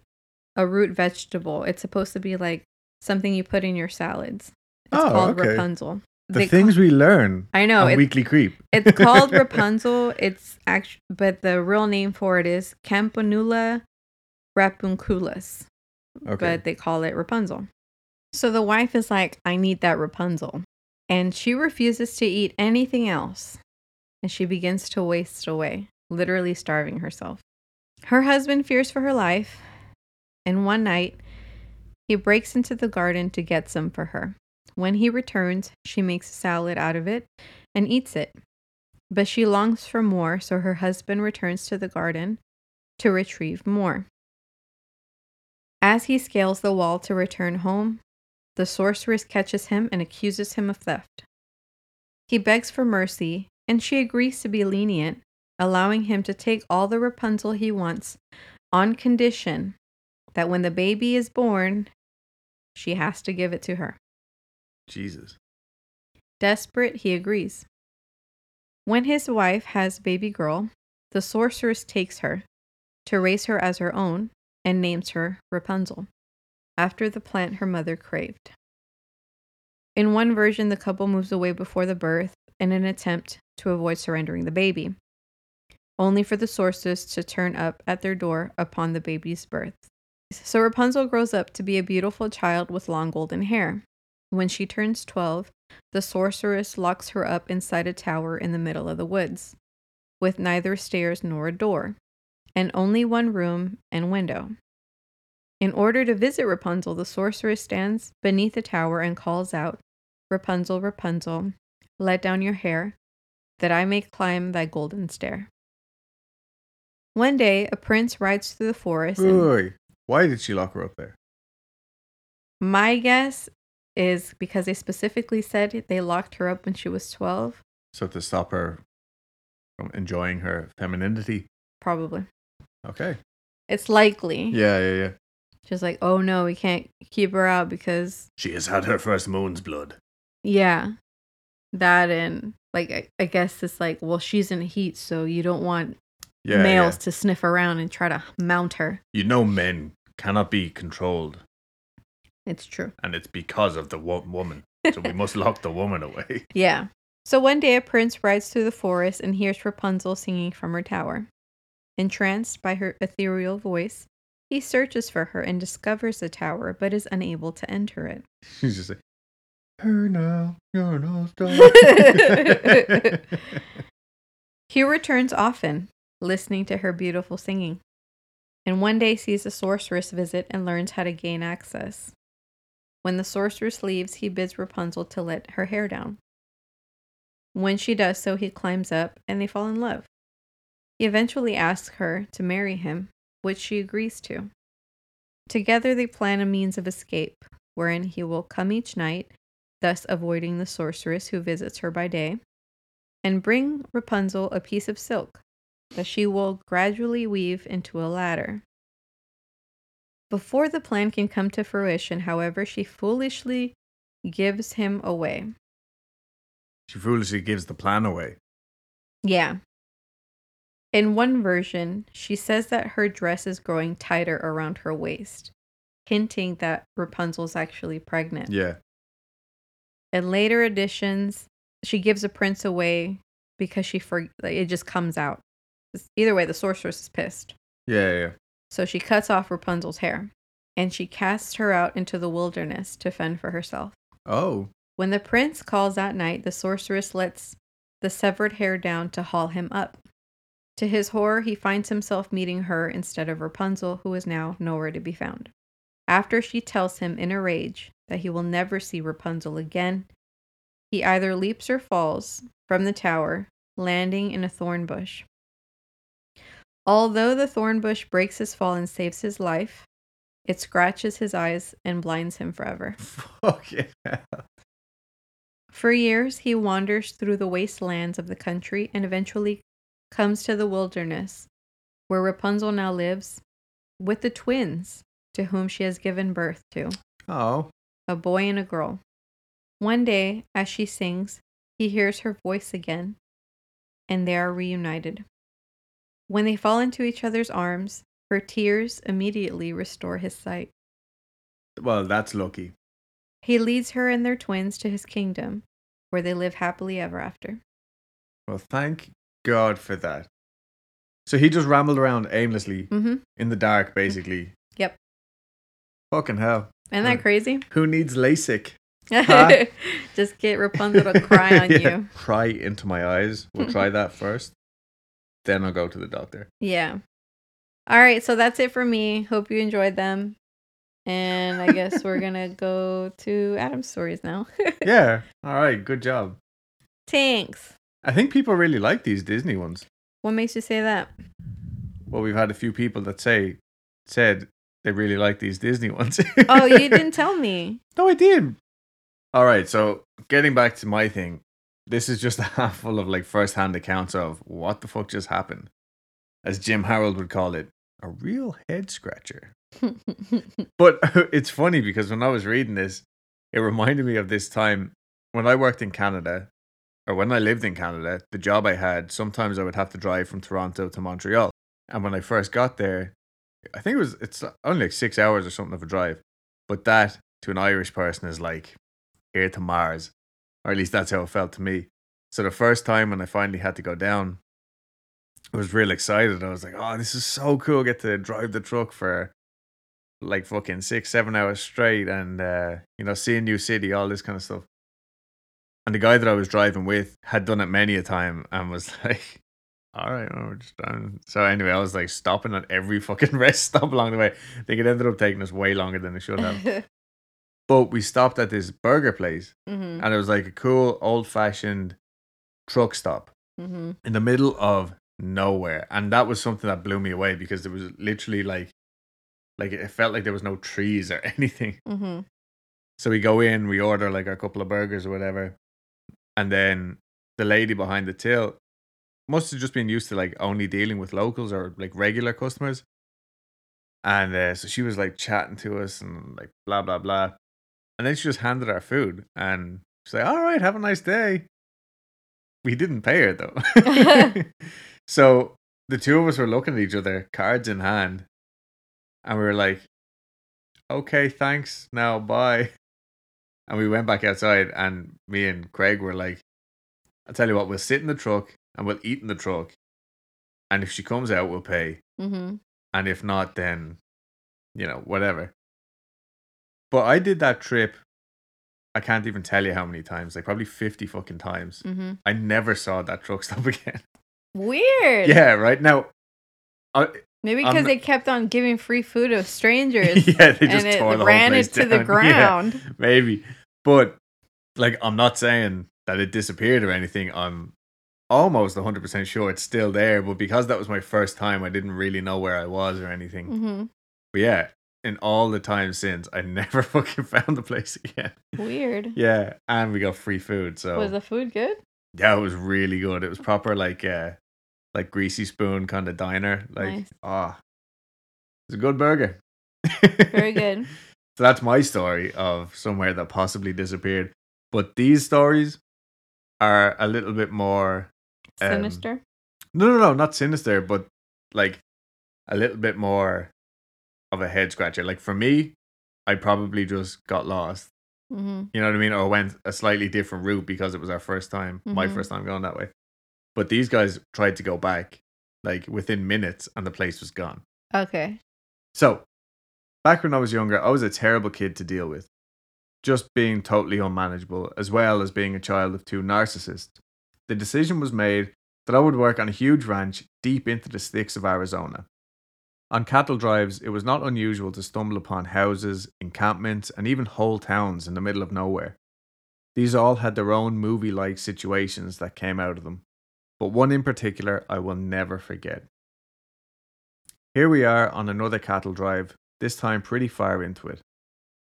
a root vegetable. It's supposed to be like something you put in your salads. It's Oh, called okay. Rapunzel. The things we learn I know it's, Weekly Creep. it's <laughs> called Rapunzel. It's actually, but the real name for it is Campanula rapunculus. Okay. but they call it Rapunzel. So the wife is like, I need that Rapunzel. And she refuses to eat anything else. And she begins to waste away, literally starving herself. Her husband fears for her life. And one night, he breaks into the garden to get some for her. When he returns, she makes a salad out of it and eats it. But she longs for more, so her husband returns to the garden to retrieve more. As he scales the wall to return home, the sorceress catches him and accuses him of theft. He begs for mercy, and she agrees to be lenient, allowing him to take all the Rapunzel he wants on condition that when the baby is born, she has to give it to her. Jesus. Desperate, he agrees. When his wife has baby girl, the sorceress takes her to raise her as her own and names her Rapunzel, after the plant her mother craved. In one version, the couple moves away before the birth in an attempt to avoid surrendering the baby, only for the sorceress to turn up at their door upon the baby's birth. So Rapunzel grows up to be a beautiful child with long golden hair. When she turns 12, the sorceress locks her up inside a tower in the middle of the woods, with neither stairs nor a door, and only one room and window. In order to visit Rapunzel, the sorceress stands beneath the tower and calls out, Rapunzel, Rapunzel, let down your hair, that I may climb thy golden stair. One day, a prince rides through the forest. Wait, and- wait, wait. Why did she lock her up there? My guess is because they specifically said they locked her up when she was 12. So to stop her from enjoying her femininity. Probably. Okay. It's likely. Yeah, yeah, yeah. Just like, oh no, we can't keep her out because, She has had her first moon's blood. yeah, that and like, I, I guess it's like, well, she's in heat, so you don't want Yeah. males yeah. to sniff around and try to mount her. You know, men cannot be controlled, It's true. and it's because of the wo- woman. So we must lock the woman away. <laughs> Yeah. So one day a prince rides through the forest and hears Rapunzel singing from her tower. Entranced by her ethereal voice, he searches for her and discovers the tower, but is unable to enter it. <laughs> She's just like, her now, you're no <laughs> star. He returns often, listening to her beautiful singing, and one day sees a sorceress visit and learns how to gain access. When the sorceress leaves, he bids Rapunzel to let her hair down. When she does so, he climbs up and they fall in love. He eventually asks her to marry him, which she agrees to. Together, they plan a means of escape, wherein he will come each night, thus avoiding the sorceress who visits her by day, and bring Rapunzel a piece of silk that she will gradually weave into a ladder. Before the plan can come to fruition, however, she foolishly gives him away. she foolishly gives the plan away. Yeah. In one version, she says that her dress is growing tighter around her waist, hinting that Rapunzel's actually pregnant. Yeah. In later editions, she gives a prince away because she for like, it just comes out. Either way, the sorceress is pissed. Yeah, yeah, yeah. So she cuts off Rapunzel's hair and she casts her out into the wilderness to fend for herself. Oh. When the prince calls at night, the sorceress lets the severed hair down to haul him up. To his horror, he finds himself meeting her instead of Rapunzel, who is now nowhere to be found. After she tells him in a rage that he will never see Rapunzel again, he either leaps or falls from the tower, landing in a thorn bush. Although the thorn bush breaks his fall and saves his life, it scratches his eyes and blinds him forever. <laughs> Fuck yeah. For years, he wanders through the wastelands of the country and eventually comes to the wilderness, where Rapunzel now lives with the twins to whom she has given birth to Oh. a boy and a girl. One day, as she sings, he hears her voice again, and they are reunited. When they fall into each other's arms, her tears immediately restore his sight. Well, that's lucky. He leads her and their twins to his kingdom, where they live happily ever after. Well, thank God for that. So he just rambled around aimlessly Mm-hmm. in the dark, basically. Yep. Fucking hell. Isn't that crazy? Who needs LASIK? Huh? <laughs> Just get Rapunzel to cry <laughs> on Yeah, you. Cry into my eyes. We'll try that first. Then I'll go to the doctor. Yeah. All right, so that's it for me. Hope you enjoyed them. And I guess we're <laughs> gonna go to Adam's stories now. <laughs> Yeah. All right. Good job. Thanks. I think people really like these Disney ones. What makes you say that? Well, we've had a few people that say said they really like these Disney <laughs> ones. Oh, you didn't tell me. No, I did. All right, so getting back to my thing, this is just <laughs> a handful of like first-hand accounts of what the fuck just happened, as Jim Harold would call it, a real head scratcher. <laughs> But <laughs> it's funny because when I was reading this, it reminded me of this time when I worked in Canada, or when I lived in Canada. The job I had, sometimes I would have to drive from Toronto to Montreal, and when I first got there, I think it was it's only like six hours or something of a drive, but that to an Irish person is like here to Mars, or at least that's how it felt to me. So the first time when I finally had to go down, I was real excited. I was like, "Oh, this is so cool! Get to drive the truck for like fucking six, seven hours straight, and uh, you know, see a new city, all this kind of stuff." And the guy that I was driving with had done it many a time and was <laughs> like, "All right, well, we're just done." So anyway, I was like stopping at every fucking <laughs> rest stop along the way. I think it ended up taking us way longer than it should have. <laughs> but we stopped at this burger place, hmm and it was like a cool old fashioned truck stop hmm in the middle of nowhere and that was something that blew me away because there was literally like like it felt like there was no trees or <laughs> anything. Hmm so we go in we order like a couple of burgers or whatever and then the lady behind the till must have just been used to like only dealing with locals or like regular customers. And uh, so she was like chatting to us and like blah blah blah and then she just handed our food and she's like all right have a nice day. We didn't pay her though. <laughs> <laughs> So the two of us were looking at each other cards in hand and we were like okay thanks. Now bye. And we went back outside and me and craig were like i'll tell you what we'll sit in the truck and we'll eat in the truck. And if she comes out we'll pay. Hmm and if not then you know whatever but i did that trip i can't even tell you how many times like probably 50 fucking times hmm i never saw that truck <laughs> stop again Weird. yeah right now I, Maybe because they kept on giving free food to strangers. <laughs> yeah they just and it tore the ran it place to the down. <laughs> Yeah, ground. maybe but like i'm not saying that it disappeared or anything i'm almost 100% sure it's still there but because that was my first time i didn't really know where i was or anything hmm but yeah in all the time since i never <laughs> fucking found the place again Weird. yeah and we got free food so Was the food good? yeah it was really good it was proper like uh like greasy spoon kind of diner like Nice. ah it's a good burger Very <laughs> good. so that's my story of somewhere that possibly disappeared. But these stories are a little bit more Um, Sinister. no no no not sinister, but like a little bit more of a head scratcher. Like for me, I probably just got lost. hmm You know what I mean? Or went a slightly different route because it was our first time, my Mhm. first time going that way. But these guys tried to go back like within minutes and the place was gone. Okay. So, back when I was younger, I was a terrible kid to deal with, just being totally unmanageable, as well as being a child of two narcissists. The decision was made that I would work on a huge ranch deep into the sticks of Arizona. On cattle drives, it was not unusual to stumble upon houses, encampments, and even whole towns in the middle of nowhere. These all had their own movie like situations that came out of them, but one in particular I will never forget. Here we are on another cattle drive, this time pretty far into it.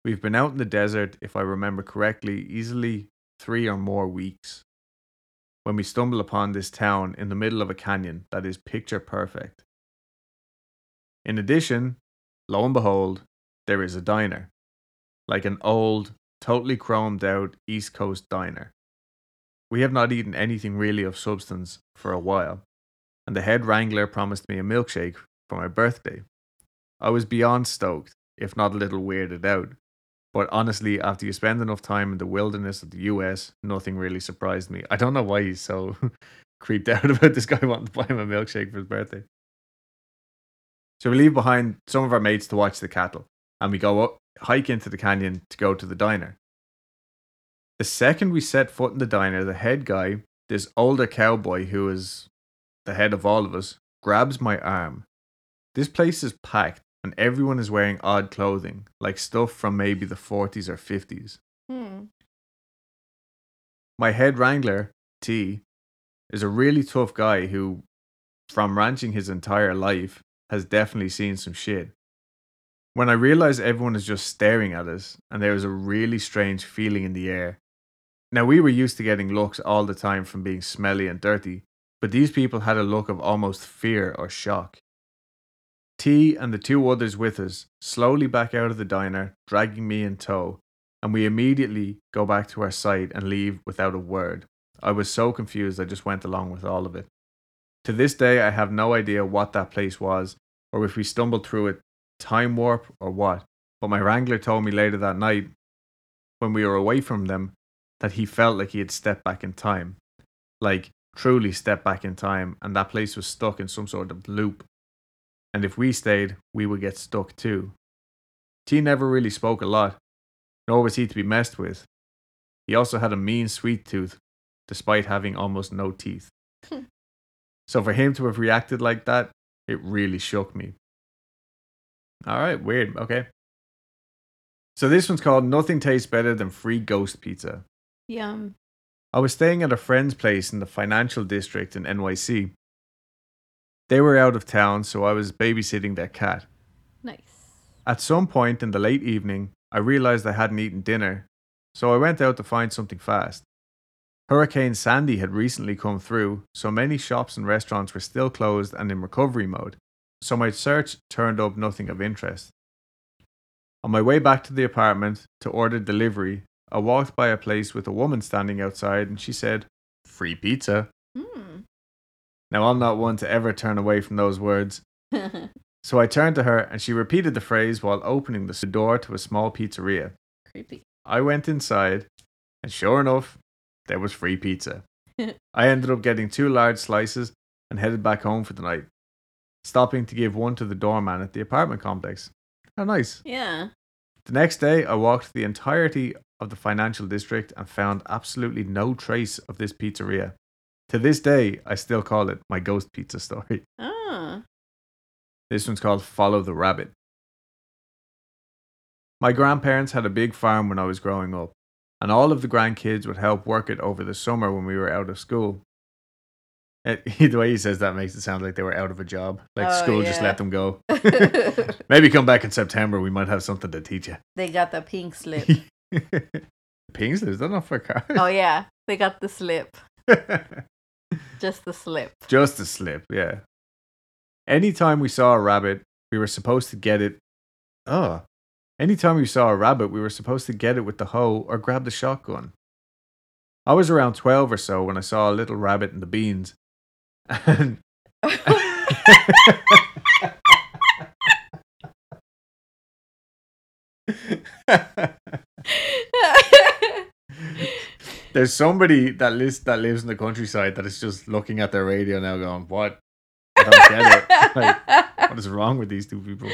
We've been out in the desert, if I remember correctly, easily three or more weeks. When we stumble upon this town in the middle of a canyon that is picture perfect. In addition, lo and behold, there is a diner. Like an old, totally chromed out East Coast diner. We have not eaten anything really of substance for a while, and the head wrangler promised me a milkshake for my birthday. I was beyond stoked, if not a little weirded out. But honestly, after you spend enough time in the wilderness of the US, nothing really surprised me. I don't know why he's so <laughs> creeped out <laughs> about this guy wanting to buy him a milkshake for his birthday. So we leave behind some of our mates to watch the cattle, and we go up, hike into the canyon to go to the diner. The second we set foot in the diner, the head guy, this older cowboy who is the head of all of us, grabs my arm. This place is packed, and everyone is wearing odd clothing, like stuff from maybe the 40s or 50s. Hmm. My head wrangler, T, is a really tough guy who, from ranching his entire life, has definitely seen some shit. When I realized everyone is just staring at us, and there was a really strange feeling in the air. Now, we were used to getting looks all the time from being smelly and dirty, but these people had a look of almost fear or shock. T and the two others with us slowly back out of the diner, dragging me in tow, and we immediately go back to our site and leave without a word. I was so confused I just went along with all of it. To this day, I have no idea what that place was, or if we stumbled through it, time warp or what. But my wrangler told me later that night, when we were away from them, that he felt like he had stepped back in time. Like, truly stepped back in time, and that place was stuck in some sort of loop. And if we stayed, we would get stuck too. T never really spoke a lot, nor was he to be messed with. He also had a mean sweet tooth, despite having almost no teeth. Hmm. So for him to have reacted like that, it really shook me. All right, weird. Okay. So this one's called Nothing Tastes Better Than Free Ghost Pizza. Yum. I was staying at a friend's place in the financial district in NYC. They were out of town, so I was babysitting their cat. Nice. At some point in the late evening, I realized I hadn't eaten dinner, so I went out to find something fast. Hurricane Sandy had recently come through, so many shops and restaurants were still closed and in recovery mode, so my search turned up nothing of interest. On my way back to the apartment to order delivery, I walked by a place with a woman standing outside and she said, Free pizza. Hmm. Now, I'm not one to ever turn away from those words, <laughs> so I turned to her and she repeated the phrase while opening the door to a small pizzeria. Creepy. I went inside, and sure enough, there was free pizza. I ended up getting two large slices and headed back home for the night, stopping to give one to the doorman at the apartment complex. How nice. Yeah. The next day, I walked the entirety of the financial district and found absolutely no trace of this pizzeria. To this day, I still call it my ghost pizza story. <laughs> Ah. This one's called Follow the Rabbit. My grandparents had a big farm when I was growing up, and all of the grandkids would help work it over the summer when we were out of school. Eh, <laughs> the way he says that makes it sound like they were out of a job. Like Oh, school just let them go. <laughs> <laughs> Maybe come back in September, we might have something to teach you. they got the pink slip. Pings, is that not for cars? oh yeah, they got the slip. Just the slip. Just the slip, yeah. Anytime we saw a rabbit, we were supposed to get it. Oh. Anytime we saw a rabbit, we were supposed to get it with the hoe or grab the shotgun. I was around 12 or so when I saw a little rabbit in the beans. And <laughs> there's somebody that lives that lives in the countryside that is just looking at their radio now going, What? I don't get it. <laughs> Like, what is wrong with these two people?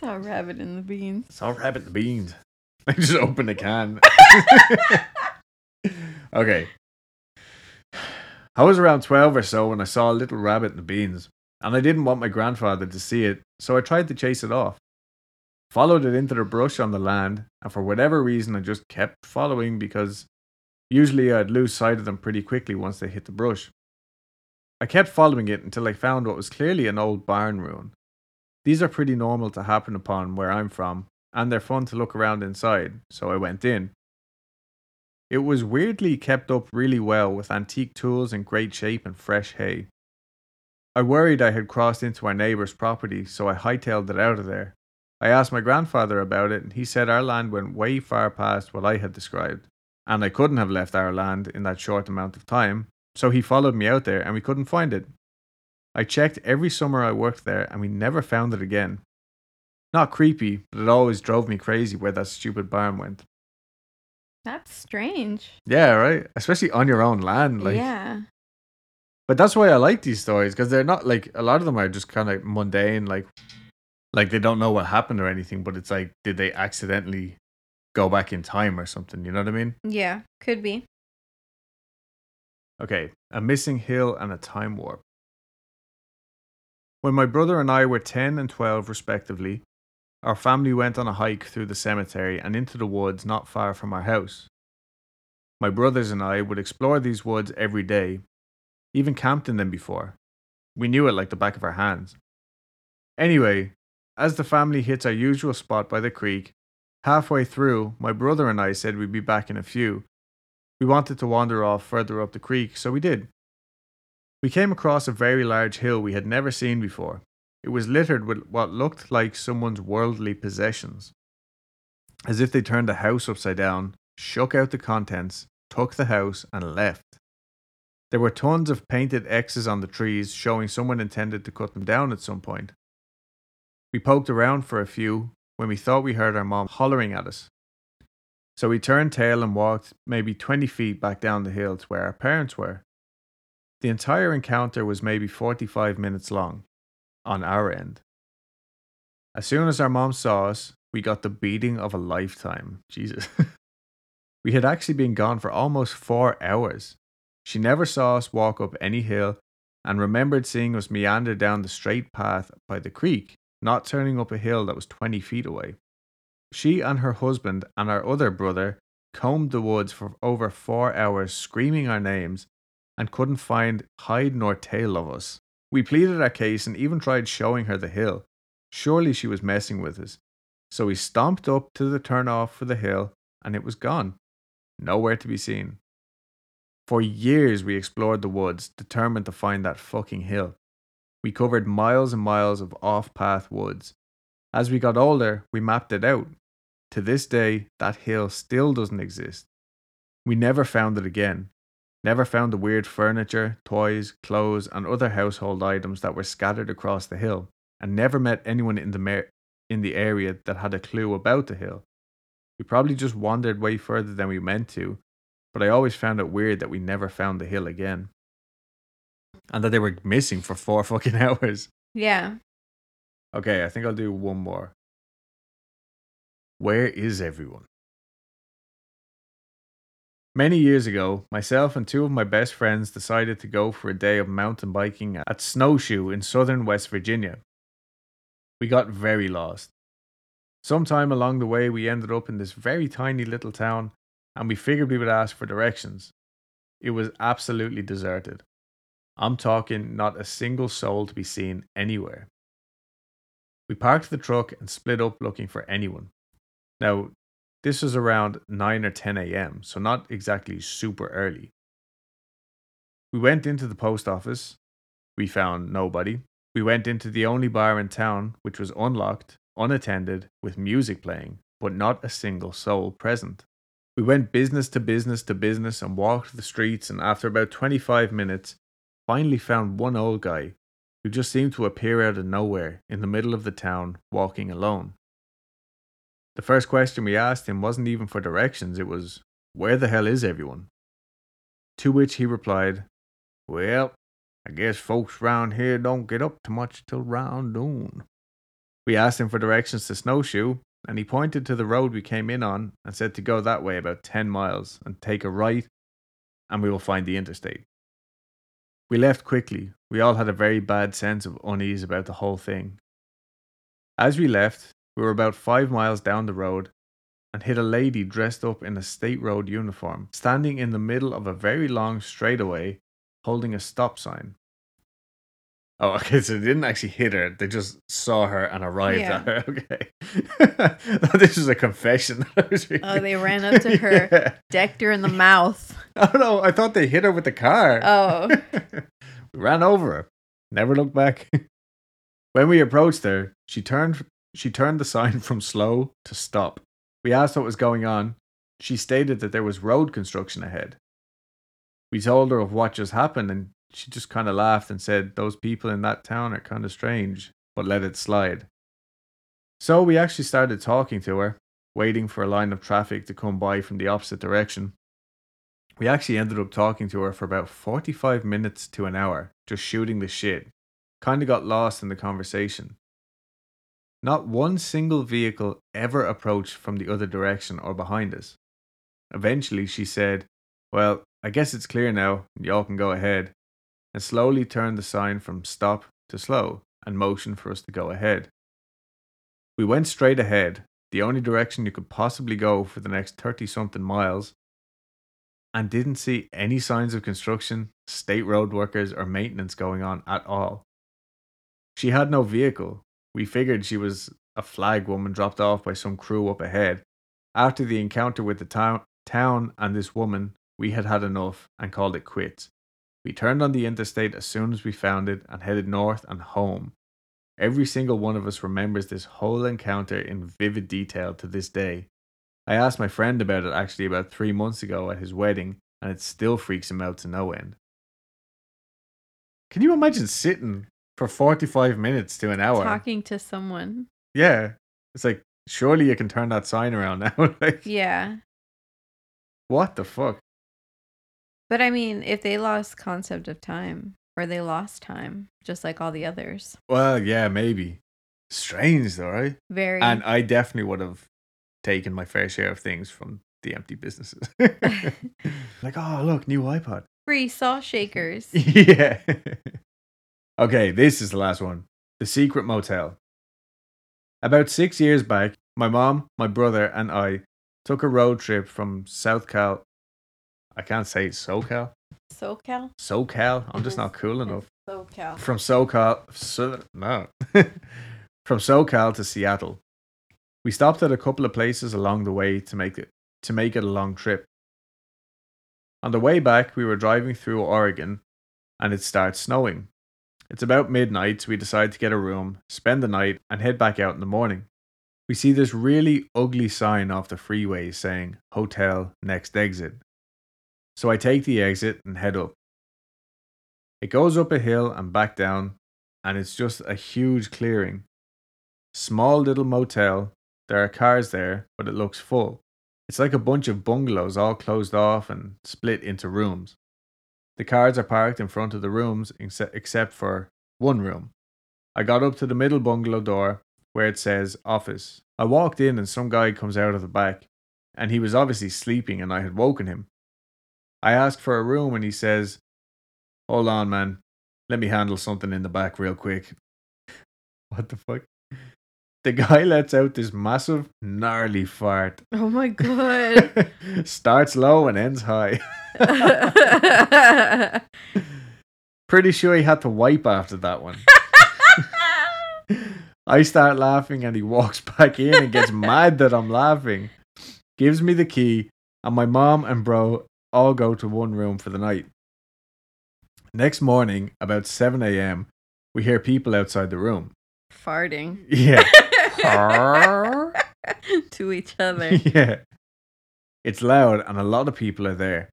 Saw a rabbit in the beans. Saw a rabbit in the beans. <laughs> I just opened a can. <laughs> okay. I was around 12 or so when I saw a little rabbit in the beans, and I didn't want my grandfather to see it, so I tried to chase it off. Followed it into the brush on the land, and for whatever reason, I just kept following because usually I'd lose sight of them pretty quickly once they hit the brush. I kept following it until I found what was clearly an old barn ruin. These are pretty normal to happen upon where I'm from, and they're fun to look around inside, so I went in. It was weirdly kept up really well with antique tools in great shape and fresh hay. I worried I had crossed into our neighbour's property, so I hightailed it out of there. I asked my grandfather about it, and he said our land went way far past what I had described, and I couldn't have left our land in that short amount of time, so he followed me out there and we couldn't find it. I checked every summer I worked there, and we never found it again. Not creepy, but it always drove me crazy where that stupid barn went. That's strange. Yeah, right. Especially on your own land, like. yeah. But that's why I like these stories because they're not like a lot of them are just kind of mundane, like, like they don't know what happened or anything. But it's like, did they accidentally go back in time or something? You know what I mean? Yeah. Could be. Okay, a missing hill and a time warp. When my brother and I were 10 and 12, respectively, our family went on a hike through the cemetery and into the woods not far from our house. My brothers and I would explore these woods every day, even camped in them before. We knew it like the back of our hands. Anyway, as the family hits our usual spot by the creek, halfway through, my brother and I said we'd be back in a few. We wanted to wander off further up the creek, so we did. We came across a very large hill we had never seen before. It was littered with what looked like someone's worldly possessions. As if they turned the house upside down, shook out the contents, took the house, and left. There were tons of painted X's on the trees showing someone intended to cut them down at some point. We poked around for a few when we thought we heard our mom hollering at us. So we turned tail and walked maybe 20 feet back down the hill to where our parents were. The entire encounter was maybe 45 minutes long on our end. As soon as our mom saw us, we got the beating of a lifetime. Jesus. <laughs> we had actually been gone for almost four hours. She never saw us walk up any hill and remembered seeing us meander down the straight path by the creek, not turning up a hill that was 20 feet away. She and her husband and our other brother combed the woods for over four hours, screaming our names, and couldn't find hide nor tail of us. We pleaded our case and even tried showing her the hill. Surely she was messing with us. So we stomped up to the turnoff for the hill, and it was gone. Nowhere to be seen. For years we explored the woods, determined to find that fucking hill. We covered miles and miles of off path woods. As we got older, we mapped it out. To this day, that hill still doesn't exist. We never found it again. Never found the weird furniture, toys, clothes, and other household items that were scattered across the hill, and never met anyone in the, mer- in the area that had a clue about the hill. We probably just wandered way further than we meant to, but I always found it weird that we never found the hill again. And that they were missing for four <laughs> fucking hours. Yeah. Okay, I think I'll do one more. Where is everyone? Many years ago, myself and two of my best friends decided to go for a day of mountain biking at Snowshoe in southern West Virginia. We got very lost. Sometime along the way, we ended up in this very tiny little town and we figured we would ask for directions. It was absolutely deserted. I'm talking not a single soul to be seen anywhere. We parked the truck and split up looking for anyone. Now, this was around 9 or 10 a.m., so not exactly super early. We went into the post office. We found nobody. We went into the only bar in town, which was unlocked, unattended, with music playing, but not a single soul present. We went business to business to business and walked the streets, and after about 25 minutes, finally found one old guy who just seemed to appear out of nowhere in the middle of the town, walking alone. The first question we asked him wasn't even for directions, it was, Where the hell is everyone? To which he replied, Well, I guess folks round here don't get up too much till round noon. We asked him for directions to Snowshoe, and he pointed to the road we came in on and said to go that way about 10 miles and take a right, and we will find the interstate. We left quickly. We all had a very bad sense of unease about the whole thing. As we left, we were about five miles down the road and hit a lady dressed up in a state road uniform, standing in the middle of a very long straightaway, holding a stop sign. Oh, <laughs> okay. So they didn't actually hit her; they just saw her and arrived Yeah. at her. <laughs> Okay, <laughs> this is a confession. Oh, they ran up to her, Yeah. decked her in the mouth. I don't know. I thought they hit her with the car. Oh. we ran over her. Never looked back. when we approached her, she turned she turned the sign from slow to stop. We asked what was going on. She stated that there was road construction ahead. We told her of what just happened and she just kind of laughed and said those people in that town are kind of strange, but let it slide. So we actually started talking to her, waiting for a line of traffic to come by from the opposite direction. We actually ended up talking to her for about 45 minutes to an hour, just shooting the shit. Kind of got lost in the conversation. Not one single vehicle ever approached from the other direction or behind us. Eventually, she said, Well, I guess it's clear now, and y'all can go ahead, and slowly turned the sign from stop to slow and motioned for us to go ahead. We went straight ahead, the only direction you could possibly go for the next 30 something miles, and didn't see any signs of construction, state road workers, or maintenance going on at all. She had no vehicle. We figured she was a flag woman dropped off by some crew up ahead. After the encounter with the town, town and this woman, we had had enough and called it quits. We turned on the interstate as soon as we found it and headed north and home. Every single one of us remembers this whole encounter in vivid detail to this day. I asked my friend about it actually about three months ago at his wedding, and it still freaks him out to no end. Can you imagine sitting for 45 minutes to an hour? Talking to someone. Yeah. It's like, surely you can turn that sign around <laughs> now. like, Yeah. what the fuck? But I mean, if they lost concept of time or they lost time, just like all the others. Well, yeah, maybe. Strange though, right? Very. And I definitely would have taken my fair share of things from the empty businesses. <laughs> <laughs> like, oh, look, new iPod. free saw shakers. yeah. Okay, this is the last one. The Secret Motel. About six years back, my mom, my brother, and I took a road trip from South Cal. I can't say SoCal. SoCal? SoCal. I'm just not cool enough. SoCal. From SoCal. So, no. <laughs> from SoCal to Seattle. We stopped at a couple of places along the way to make it to make it a long trip. On the way back, we were driving through Oregon and it starts snowing. It's about midnight, so we decide to get a room, spend the night, and head back out in the morning. We see this really ugly sign off the freeway saying Hotel Next Exit. So I take the exit and head up. It goes up a hill and back down, and it's just a huge clearing. Small little motel. There are cars there, but it looks full. It's like a bunch of bungalows all closed off and split into rooms. The cars are parked in front of the rooms exce- except for one room. I got up to the middle bungalow door where it says office. I walked in and some guy comes out of the back and he was obviously sleeping and I had woken him. I asked for a room and he says, Hold on, man. Let me handle something in the back real quick. <laughs> What the fuck? The guy <laughs> lets out this massive, gnarly fart. Oh my <laughs> god. Starts low and ends high. <laughs> Pretty sure he had to wipe after that one. I start laughing and he walks back in and gets mad that I'm laughing. Gives me the key, and my mom and bro all go to one room for the night. Next morning, about 7 a.m., we hear people outside the room. Farting. Yeah. <laughs> to each <laughs> other. yeah. It's loud and a lot of people are there.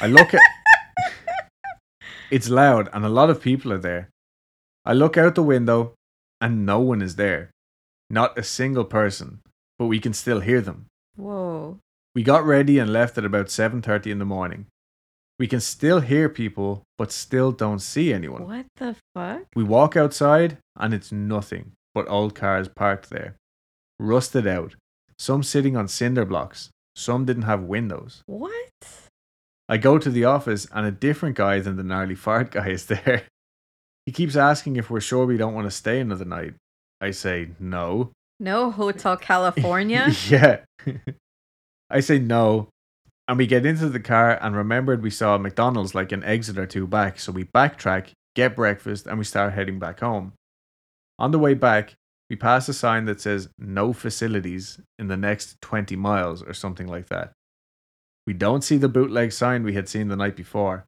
I look at <laughs> It's loud and a lot of people are there. I look out the window and no one is there. Not a single person, but we can still hear them. Whoa. We got ready and left at about 7:30 in the morning. We can still hear people but still don't see anyone. What the fuck? We walk outside and it's nothing but old cars parked there. Rusted out. Some sitting on cinder blocks. Some didn't have windows. What? I go to the office and a different guy than the gnarly fart guy is there. <laughs> He keeps asking if we're sure we don't want to stay another night. I say no. No Hotel California? <laughs> yeah. <laughs> I say no. And we get into the car and remembered we saw a McDonald's like an exit or two back. So we backtrack, get breakfast, and we start heading back home. On the way back, we pass a sign that says no facilities in the next 20 miles or something like that. We don't see the bootleg sign we had seen the night before.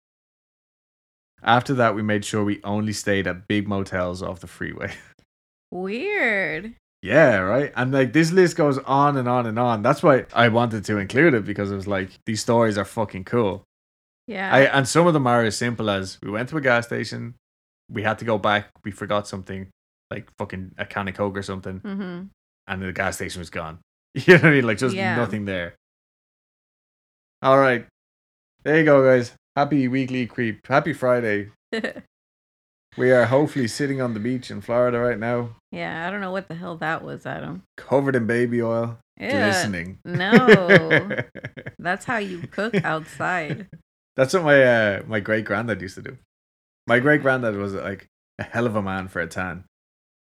After that, we made sure we only stayed at big motels off the freeway. <laughs> Weird. Yeah, right. And like this list goes on and on and on. That's why I wanted to include it because it was like these stories are fucking cool. Yeah. I and some of them are as simple as we went to a gas station, we had to go back, we forgot something, like fucking a can of Coke or something, Mm-hmm. and the gas station was gone. <laughs> You know what I mean? Like just Yeah. nothing there. All right. There you go, guys. Happy weekly creep. Happy Friday. <laughs> We are hopefully sitting on the beach in Florida right now, yeah, I don't know what the hell that was, Adam. covered in baby oil, Yeah, glistening. no. <laughs> that's how you cook outside. That's what my uh, my great granddad used to do. My great granddad was like a hell of a man for a tan.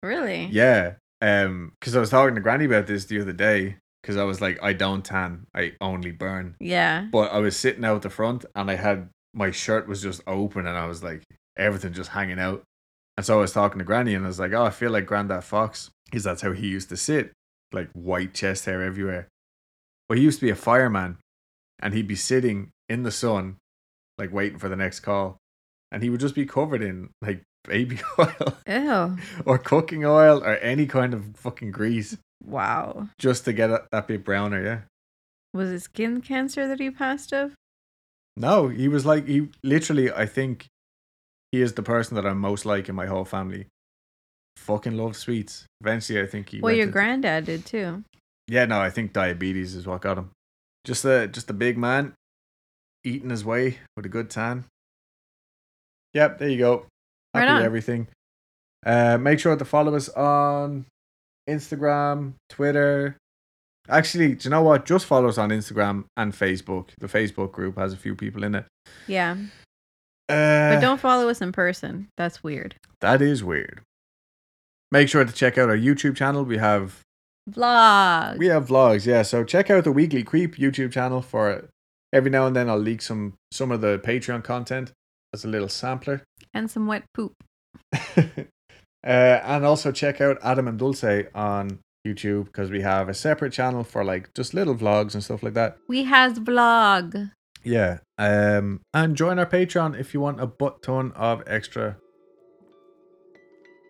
Really? Yeah. Um, because I was talking to Granny about this the other day. Because I was like, I don't tan, I only burn. Yeah. But I was sitting out the front, and I had my shirt was just open, and I was like, everything just hanging out. And so I was talking to Granny, and I was like, oh, I feel like Granddad Fox, because that's how he used to sit, like white chest hair everywhere. But he used to be a fireman, and he'd be sitting in the sun, like waiting for the next call, and he would just be covered in like baby <laughs> oil Ew. or cooking oil or any kind of fucking grease Wow. just to get it that bit browner. Yeah. Was it skin cancer that he passed of? No, he was like he literally. I think he is the person that I'm most like in my whole family. Fucking love sweets. Eventually, I think he. Well, your into- granddad did too. Yeah, no, I think diabetes is what got him. Just a just a big man, eating his way with a good tan. Yep, there you go. Right Happy with everything. Uh, make sure to follow us on Instagram, Twitter. Actually, do you know what? Just follow us on Instagram and Facebook. The Facebook group has a few people in it. Yeah. Uh, But don't follow us in person. That's weird. That is weird. Make sure to check out our YouTube channel. We have Vlog. we have vlogs, yeah. So check out the Weekly Creep YouTube channel for every now and then I'll leak some some of the Patreon content as a little sampler. And some wet poop. <laughs> uh, and also check out Adam and Dulce on YouTube because we have a separate channel for like just little vlogs and stuff like that. We has vlog. Yeah. Um and join our Patreon if you want a butt ton of extra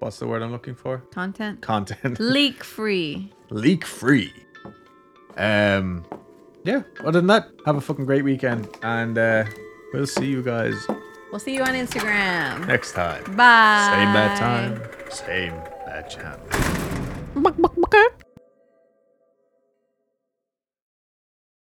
what's the word I'm looking for? Content. Content. <laughs> Leak free. leak free. Um, yeah. Other than that, have a fucking great weekend, and uh, we'll see you guys We'll see you on Instagram. next time. Bye. Same bad time, same bad channel. Buck, buck, buck.